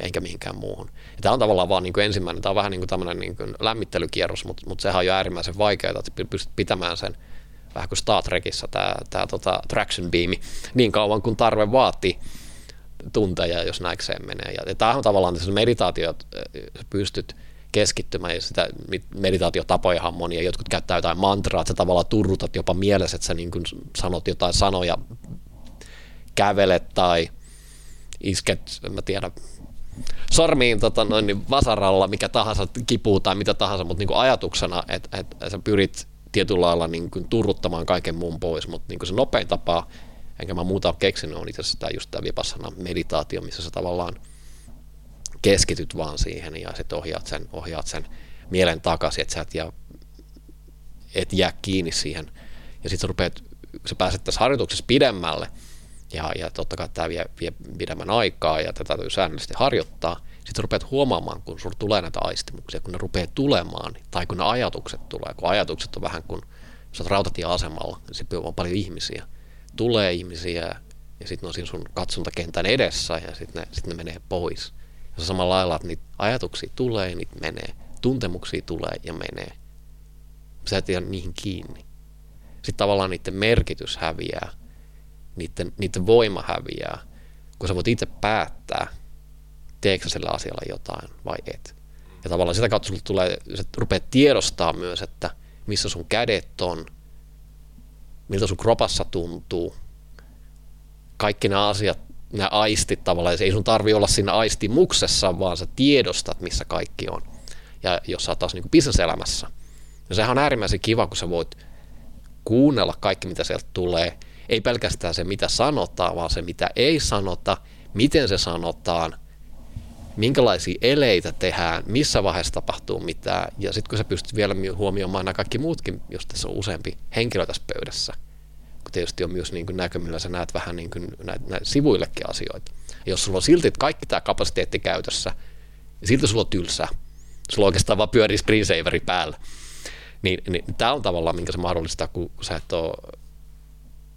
eikä mihinkään muuhun. Ja tämä on tavallaan vaan niin kuin ensimmäinen, tämä on vähän niin kuin tämmöinen niin kuin lämmittelykierros, mutta, mutta sehän on jo äärimmäisen vaikeaa, että pystyt pitämään sen vähän kuin Star Trekissä tämä, tämä tota, traction beami niin kauan kuin tarve vaatii. tunteja, jos näikseen menee. Ja, ja tämä on tavallaan tässä meditaatio, että pystyt keskittymään ja sitä meditaatiotapoja on monia. Jotkut käyttää jotain mantraa, että sä tavallaan turrutat jopa mielessä, että sä niin kuin sanot jotain sanoja, kävelet tai isket, en mä tiedä, sormiin tota, noin, niin vasaralla, mikä tahansa kipuu tai mitä tahansa, mutta niin kuin ajatuksena, että, että sä pyrit tietyllä lailla niin kuin turruttamaan kaiken muun pois, mutta niin kuin se nopein tapa, enkä mä muuta ole keksinyt, on itse asiassa tämä just tämä vipassana meditaatio, missä sä tavallaan keskityt vaan siihen ja sitten ohjaat sen, ohjaat sen mielen takaisin, että sä et jää, et jää kiinni siihen. Ja sitten sä rupeat, sä pääset tässä harjoituksessa pidemmälle, ja, ja totta kai tämä vie, vie pidemmän aikaa ja tätä täytyy säännöllisesti harjoittaa, sitten rupeat huomaamaan, kun sinulla tulee näitä aistimuksia, kun ne rupeaa tulemaan, tai kun ne ajatukset tulee, kun ajatukset on vähän kuin, jos olet rautatieasemalla, niin se on paljon ihmisiä, tulee ihmisiä, ja sitten ne on siinä sun katsontakentän edessä, ja sitten ne, sit ne menee pois. Ja samalla lailla, että niitä ajatuksia tulee, niitä menee, tuntemuksia tulee ja menee. Sä et jää niihin kiinni. Sitten tavallaan niiden merkitys häviää, niiden, niiden voima häviää, kun sä voit itse päättää, teekö sillä asialla jotain vai et. Ja tavallaan sitä kautta tulee, sä rupeat tiedostaa myös, että missä sun kädet on, miltä sun kropassa tuntuu. Kaikki nämä asiat, nämä aistit tavallaan, ei sun tarvi olla siinä aistimuksessa, vaan sä tiedostat, missä kaikki on. Ja jos sä oot taas niin bisneselämässä, ja sehän on äärimmäisen kiva, kun sä voit kuunnella kaikki, mitä sieltä tulee, ei pelkästään se, mitä sanotaan, vaan se, mitä ei sanota, miten se sanotaan, minkälaisia eleitä tehdään, missä vaiheessa tapahtuu mitään, ja sitten kun sä pystyt vielä huomioimaan nämä kaikki muutkin, jos tässä on useampi henkilö tässä pöydässä, kun tietysti on myös niin kuin sä näet vähän niin näitä, näitä sivuillekin asioita. Ja jos sulla on silti kaikki tämä kapasiteetti käytössä, ja silti sulla on tylsää, sulla oikeastaan vaan pyörii screensaveri päällä, niin, niin tämä on tavallaan, minkä se mahdollistaa, kun sä et ole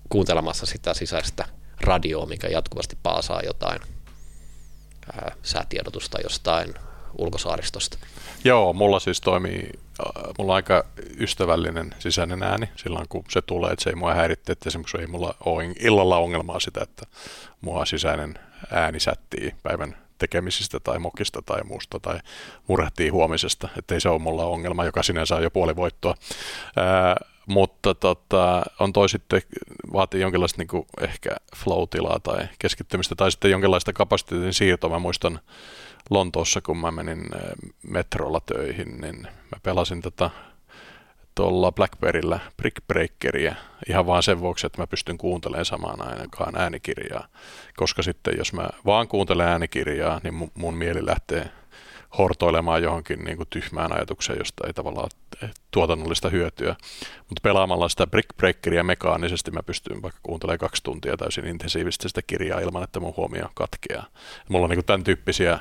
kuuntelemassa sitä sisäistä radioa, mikä jatkuvasti paasaa jotain ää, säätiedotusta jostain ulkosaaristosta. Joo, mulla siis toimii, mulla on aika ystävällinen sisäinen ääni silloin, kun se tulee, että se ei mua häiritte, että esimerkiksi ei mulla ole illalla ongelmaa sitä, että mua sisäinen ääni sättii päivän tekemisistä tai mokista tai muusta tai murehtii huomisesta, että ei se ole mulla ongelma, joka sinänsä on jo puoli voittoa. Ää, mutta tota, on toi sitten, vaatii jonkinlaista niin kuin ehkä flow-tilaa tai keskittymistä tai sitten jonkinlaista kapasiteetin siirtoa. Mä muistan Lontoossa, kun mä menin metrolla töihin, niin mä pelasin tätä tuolla Blackberryllä Brick Breakeria ihan vaan sen vuoksi, että mä pystyn kuuntelemaan samaan aikaan äänikirjaa. Koska sitten jos mä vaan kuuntelen äänikirjaa, niin mun mieli lähtee hortoilemaan johonkin niin kuin tyhmään ajatukseen, josta ei tavallaan tuotannollista hyötyä. Mutta pelaamalla sitä Brick Breakeria mekaanisesti mä pystyn vaikka kuuntelemaan kaksi tuntia täysin intensiivisesti sitä kirjaa ilman, että mun huomio katkeaa. Mulla on niin kuin tämän tyyppisiä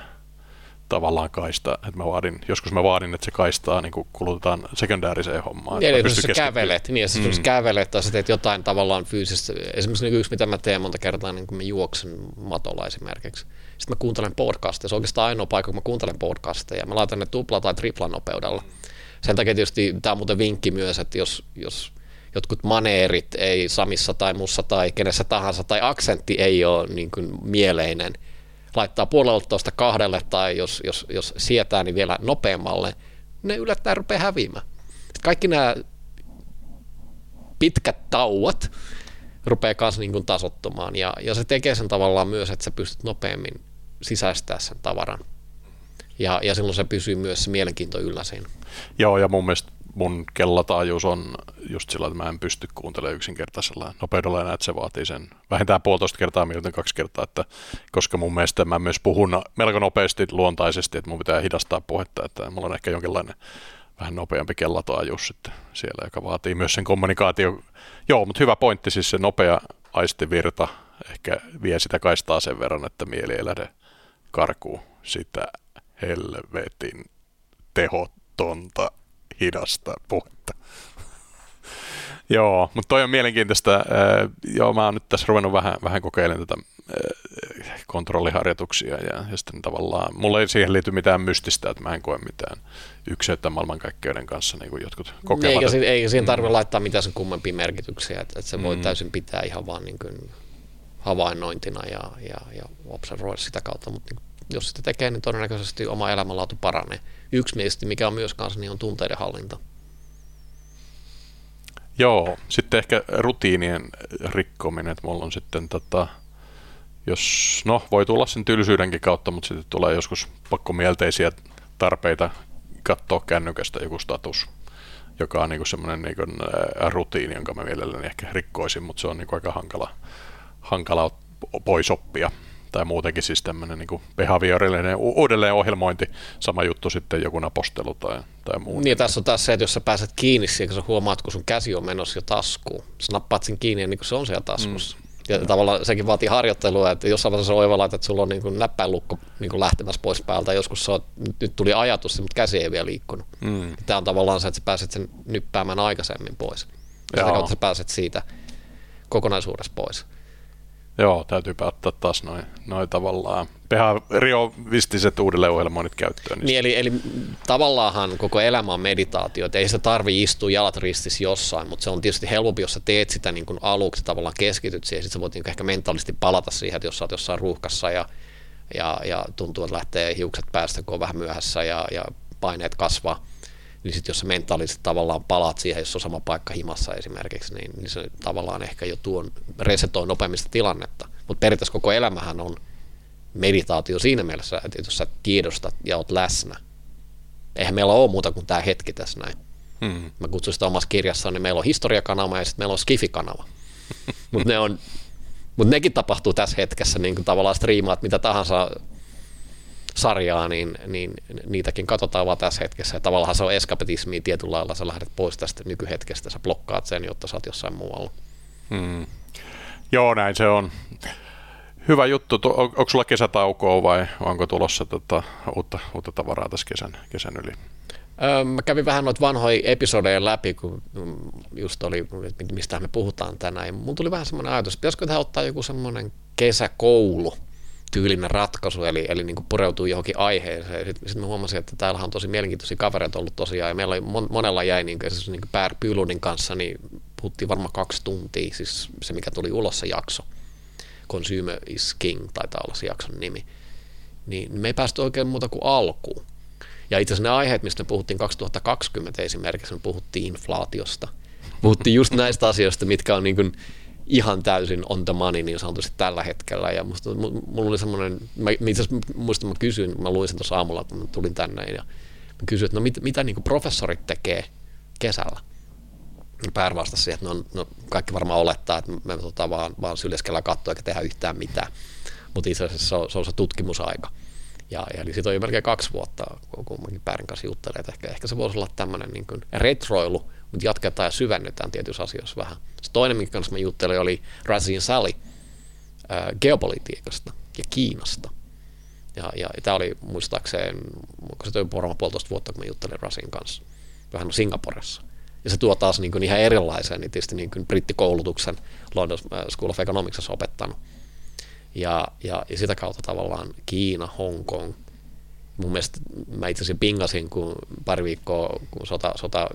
tavallaan kaista, että mä vaadin, joskus mä vaadin, että se kaistaa niin kulutetaan sekundääriseen hommaan. Niin, eli jos sä kävelet, niin jos mm. kävelet tai sä teet jotain tavallaan fyysistä, esimerkiksi niin yksi mitä mä teen monta kertaa, niin kun mä juoksen matolla esimerkiksi, sitten mä kuuntelen podcasteja, se on oikeastaan ainoa paikka, kun mä kuuntelen podcasteja, mä laitan ne tupla tai tripla nopeudella. Sen takia tietysti tämä on muuten vinkki myös, että jos, jos jotkut maneerit ei Samissa tai mussa tai kenessä tahansa, tai aksentti ei ole niin kuin mieleinen, laittaa puolelta kahdelle tai jos, jos, jos sietää, niin vielä nopeammalle, ne yllättäen rupeaa häviämään. Kaikki nämä pitkät tauot rupeaa myös niin tasottumaan ja, ja se tekee sen tavallaan myös, että sä pystyt nopeammin sisäistää sen tavaran. Ja, ja silloin se pysyy myös se mielenkiinto yllä siinä. Joo, ja mun mielestä mun kellataajuus on just sillä, että mä en pysty kuuntelemaan yksinkertaisella nopeudella enää, että se vaatii sen vähintään puolitoista kertaa mieluiten kaksi kertaa, että, koska mun mielestä mä myös puhun melko nopeasti luontaisesti, että mun pitää hidastaa puhetta, että mulla on ehkä jonkinlainen vähän nopeampi kellataajuus sitten siellä, joka vaatii myös sen kommunikaatio. Joo, mutta hyvä pointti, siis se nopea aistivirta ehkä vie sitä kaistaa sen verran, että mieli ei lähde karkuun sitä helvetin tehotonta hidasta puhetta. Joo, mutta toi on mielenkiintoista. Äh, joo, mä oon nyt tässä ruvennut vähän, vähän kokeilemaan tätä äh, kontrolliharjoituksia ja, ja sitten tavallaan, mulla ei siihen liity mitään mystistä, että mä en koe mitään ykseyttä maailmankaikkeuden kanssa, niin kuin jotkut kokevat. Eikä, eikä siihen tarvitse mm. laittaa mitään sen kummempia merkityksiä, että, että se voi mm. täysin pitää ihan vaan niin kuin havainnointina ja, ja, ja observoida sitä kautta, mutta niin, jos sitä tekee, niin todennäköisesti oma elämänlaatu paranee. Yksi mielestä, mikä on myös kanssa, niin on tunteiden hallinta. Joo, sitten ehkä rutiinien rikkominen, että mulla on sitten tota, jos, no voi tulla sen tylsyydenkin kautta, mutta sitten tulee joskus pakkomielteisiä tarpeita katsoa kännykästä joku status, joka on niinku semmoinen niinku, ä, rutiini, jonka mä mielelläni ehkä rikkoisin, mutta se on niinku aika hankala, hankala pois oppia tai muutenkin siis tämmöinen niin behaviorillinen uudelleen ohjelmointi, sama juttu sitten joku napostelu tai, tai muu. Niin tässä on taas se, että jos sä pääset kiinni siihen, kun sä huomaat, kun sun käsi on menossa jo taskuun, sä nappaat sen kiinni ja niin se on siellä taskussa. Mm. Ja tavallaan sekin vaatii harjoittelua, että jossain vaiheessa on oivalla, että sulla on niin näppäinlukko niin lähtemässä pois päältä. Joskus se on, nyt tuli ajatus, mutta käsi ei vielä liikkunut. Mm. Tämä on tavallaan se, että sä pääset sen nyppäämään aikaisemmin pois. Ja sitä kautta sä pääset siitä kokonaisuudessa pois. Joo, täytyy ottaa taas noin noi tavallaan riovistiset uudelleen käyttöön. Niin, eli, eli tavallaanhan koko elämä on meditaatio, että ei se tarvi istua jalat ristissä jossain, mutta se on tietysti helpompi, jos sä teet sitä niin kuin aluksi, tavallaan keskityt siihen, sitten sä voit niin ehkä mentaalisesti palata siihen, että jos sä oot jossain ruuhkassa ja, ja, ja tuntuu, että lähtee hiukset päästä, kun on vähän myöhässä ja, ja paineet kasvaa, niin sitten jos sä mentaalisesti tavallaan palaat siihen, jos on sama paikka himassa esimerkiksi, niin, niin se tavallaan ehkä jo tuon resetoi nopeammista tilannetta. Mutta periaatteessa koko elämähän on meditaatio siinä mielessä, että jos sä tiedostat ja oot läsnä, eihän meillä ole muuta kuin tämä hetki tässä näin. Hmm. Mä kutsun sitä omassa kirjassani, niin meillä on historiakanava ja sitten meillä on skifikanava. Mutta ne on, mut nekin tapahtuu tässä hetkessä, niin kuin tavallaan striimaat mitä tahansa sarjaa, niin, niin niitäkin katsotaan vaan tässä hetkessä. Ja tavallaan se on eskapetismi tietyllä lailla, sä lähdet pois tästä nykyhetkestä, sä blokkaat sen, jotta sä oot jossain muualla. Hmm. Joo, näin se on. Hyvä juttu. On, onko sulla kesätaukoa vai onko tulossa tota, uutta, uutta tavaraa tässä kesän, kesän yli? Öö, mä kävin vähän noita vanhoja episodeja läpi, kun just oli, mistä me puhutaan tänään. Mun tuli vähän semmoinen ajatus, että pitäisikö tähän ottaa joku semmoinen kesäkoulu – tyylinen ratkaisu, eli, eli niin kuin pureutuu johonkin aiheeseen. Sitten sit huomasin, että täällä on tosi mielenkiintoisia kavereita ollut tosiaan, ja meillä oli, mon, monella jäi niin kuin, niin kuin Pär Pylundin kanssa, niin puhuttiin varmaan kaksi tuntia, siis se mikä tuli ulos se jakso. Consumer is King taitaa olla se jakson nimi. Niin me ei päästy oikein muuta kuin alkuun. Ja itse asiassa ne aiheet, mistä me puhuttiin 2020 esimerkiksi, me puhuttiin inflaatiosta. Puhuttiin just näistä asioista, mitkä on niin kuin ihan täysin on the money niin sanotusti tällä hetkellä. Ja musta, mulla oli semmoinen, mä, itse asiassa muista mä kysyin, mä luin sen tuossa aamulla, kun mä tulin tänne ja mä kysyin, että no mit, mitä niin professorit tekee kesällä. Pär vastasi siihen, että no, no, kaikki varmaan olettaa, että me tota, vaan, vaan syljeskellä katsoa eikä tehdä yhtään mitään. Mutta itse asiassa se on, se on se tutkimusaika. Ja, eli siitä on jo melkein kaksi vuotta, kun Pärin kanssa juttelee, että ehkä, ehkä se voisi olla tämmöinen niin retroilu, mutta jatketaan ja syvennytään tietyissä asioissa vähän. Se toinen, minkä kanssa mä juttelin, oli Razin Sally äh, geopolitiikasta ja Kiinasta. Ja, ja, ja tämä oli muistaakseen, kun se varmaan puolitoista vuotta, kun mä juttelin Rasin kanssa, vähän Singaporessa. Ja se tuo taas niin kuin ihan erilaisen, niin tietysti niin kuin brittikoulutuksen London School of Economicsissa opettanut. Ja, ja, ja sitä kautta tavallaan Kiina, Hongkong – mun mielestä mä itse asiassa pingasin, kun pari viikkoa, kun sota, sota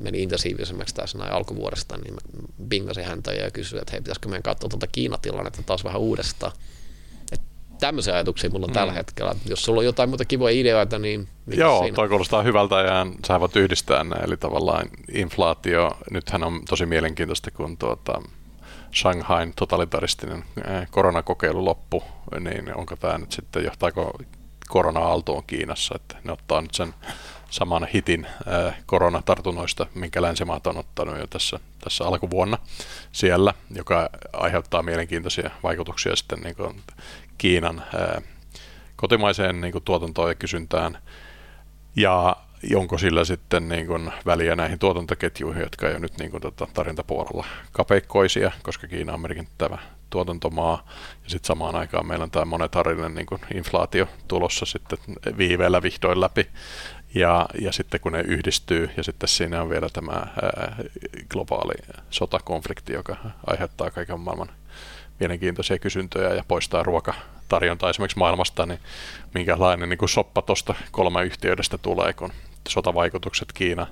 meni intensiivisemmäksi tässä näin alkuvuodesta, niin mä pingasin häntä ja kysyin, että hei, pitäisikö meidän katsoa tuota Kiinatilannetta taas vähän uudestaan. Et tämmöisiä ajatuksia mulla on mm. tällä hetkellä. Jos sulla on jotain muuta kivoja ideoita, niin Joo, siinä? toi kuulostaa hyvältä ja sä voit yhdistää ne. Eli tavallaan inflaatio, nythän on tosi mielenkiintoista, kun tuota, Shanghain totalitaristinen eh, koronakokeilu loppu, niin onko tämä nyt sitten, johtaako korona-aaltoon Kiinassa, että ne ottaa nyt sen saman hitin koronatartunnoista, minkä länsimaat on ottanut jo tässä, tässä alkuvuonna siellä, joka aiheuttaa mielenkiintoisia vaikutuksia sitten niin kuin Kiinan kotimaiseen niin kuin tuotantoon ja kysyntään. Ja onko sillä sitten niin kuin väliä näihin tuotantoketjuihin, jotka ei nyt niin kuin tota tarjontapuolella kapeikkoisia, koska Kiina on merkittävä tuotantomaa. Ja sitten samaan aikaan meillä on tämä monetaarinen niin kuin inflaatio tulossa sitten viiveellä vihdoin läpi. Ja, ja sitten kun ne yhdistyy, ja sitten siinä on vielä tämä ää, globaali sotakonflikti, joka aiheuttaa kaiken maailman mielenkiintoisia kysyntöjä ja poistaa ruokatarjontaa esimerkiksi maailmasta, niin minkälainen niin kuin soppa tuosta kolme yhtiöidestä tulee, kun sotavaikutukset Kiina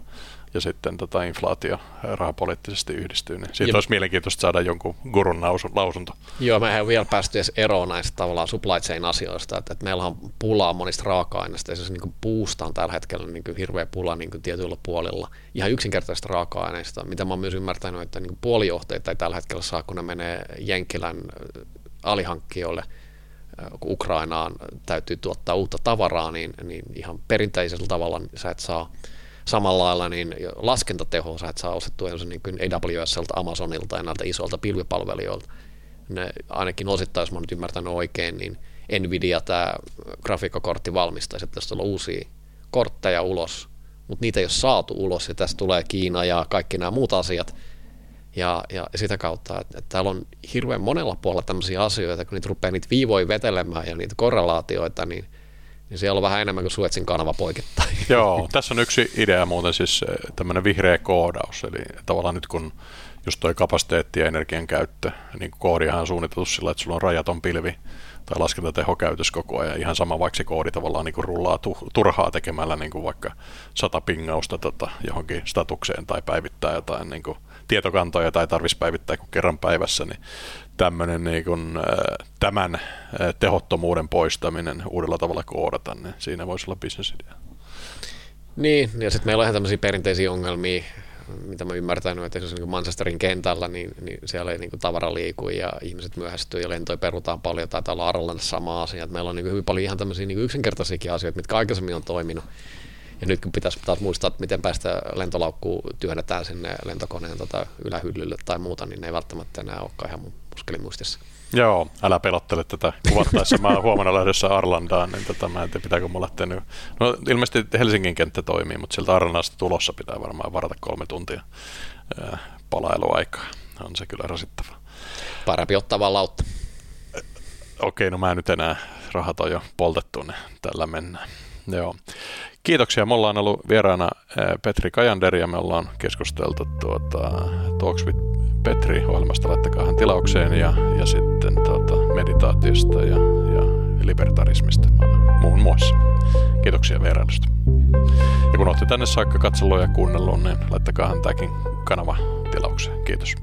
ja sitten tota inflaatio rahapoliittisesti yhdistyy, niin siitä ja olisi mielenkiintoista saada jonkun gurun lausunto. Joo, me ei vielä päästy edes eroon näistä tavallaan supply chain asioista, että, että meillä on pulaa monista raaka-aineista, ja se niin puusta on tällä hetkellä niin kuin hirveä pula niin kuin tietyillä puolilla, ihan yksinkertaisista raaka-aineista, mitä mä oon myös ymmärtänyt, että niin kuin puolijohteita ei tällä hetkellä saa, kun ne menee Jenkilän alihankkijoille, kun Ukrainaan täytyy tuottaa uutta tavaraa, niin, niin ihan perinteisellä tavalla sä et saa samalla lailla niin laskentateho sä et saa ostettua niin kuin AWSlta, Amazonilta ja näiltä isoilta pilvipalvelijoilta. Ne ainakin osittain, jos mä nyt ymmärtänyt oikein, niin Nvidia, tämä grafiikkakortti valmistaisi, että tässä on uusia kortteja ulos, mutta niitä ei ole saatu ulos ja tästä tulee Kiina ja kaikki nämä muut asiat, ja, ja sitä kautta, että, että täällä on hirveän monella puolella tämmöisiä asioita, kun niitä rupeaa niitä viivoja vetelemään ja niitä korrelaatioita, niin, niin siellä on vähän enemmän kuin Suetsin kanava poikittain. Joo, tässä on yksi idea muuten siis eh, tämmöinen vihreä koodaus, eli tavallaan nyt kun just toi kapasiteetti ja energian käyttö, niin koodihan on suunniteltu sillä, että sulla on rajaton pilvi tai laskentateho käytös koko ajan. Ihan sama, vaikka se koodi tavallaan niin kuin rullaa turhaa tekemällä niin kuin vaikka sata pingausta tota, johonkin statukseen tai päivittää jotain niin kuin tietokantoja tai tarvitsisi päivittää kuin kerran päivässä, niin tämmöinen niin kuin, tämän tehottomuuden poistaminen uudella tavalla koodata, niin siinä voisi olla bisnesidea. Niin, ja sitten meillä on ihan tämmöisiä perinteisiä ongelmia, mitä mä ymmärtänyt, että esimerkiksi niin Manchesterin kentällä, niin, niin siellä ei niin kuin tavara liiku ja ihmiset myöhästyy ja lentoja perutaan paljon, tai täällä Arlannassa sama asia. Että meillä on niin hyvin paljon ihan tämmöisiä niin yksinkertaisiakin asioita, mitkä aikaisemmin on toiminut. Ja nyt kun pitäisi taas muistaa, että miten päästä lentolaukkuun työnnetään sinne lentokoneen tota ylähyllylle tai muuta, niin ne ei välttämättä enää olekaan ihan muskelimuistissa. Joo, älä pelottele tätä kuvattaessa. Mä huomenna lähdössä Arlandaan, niin tota, mä en tiedä, pitääkö mulla lähteä No ilmeisesti Helsingin kenttä toimii, mutta sieltä Arlandasta tulossa pitää varmaan varata kolme tuntia palailuaikaa. On se kyllä rasittava. Parempi ottaa vaan lautta. Okei, no mä en nyt enää, rahat on jo poltettu, niin tällä mennään. Joo. Kiitoksia. Me ollaan ollut vieraana Petri Kajander ja me ollaan keskusteltu tuota, Talks with Petri ohjelmasta. Laittakaa hän tilaukseen ja, ja sitten tuota, meditaatiosta ja, ja libertarismista muun muassa. Kiitoksia vierailusta. Ja kun olette tänne saakka katsellut ja kuunnellut, niin laittakaa tämäkin kanava tilaukseen. Kiitos.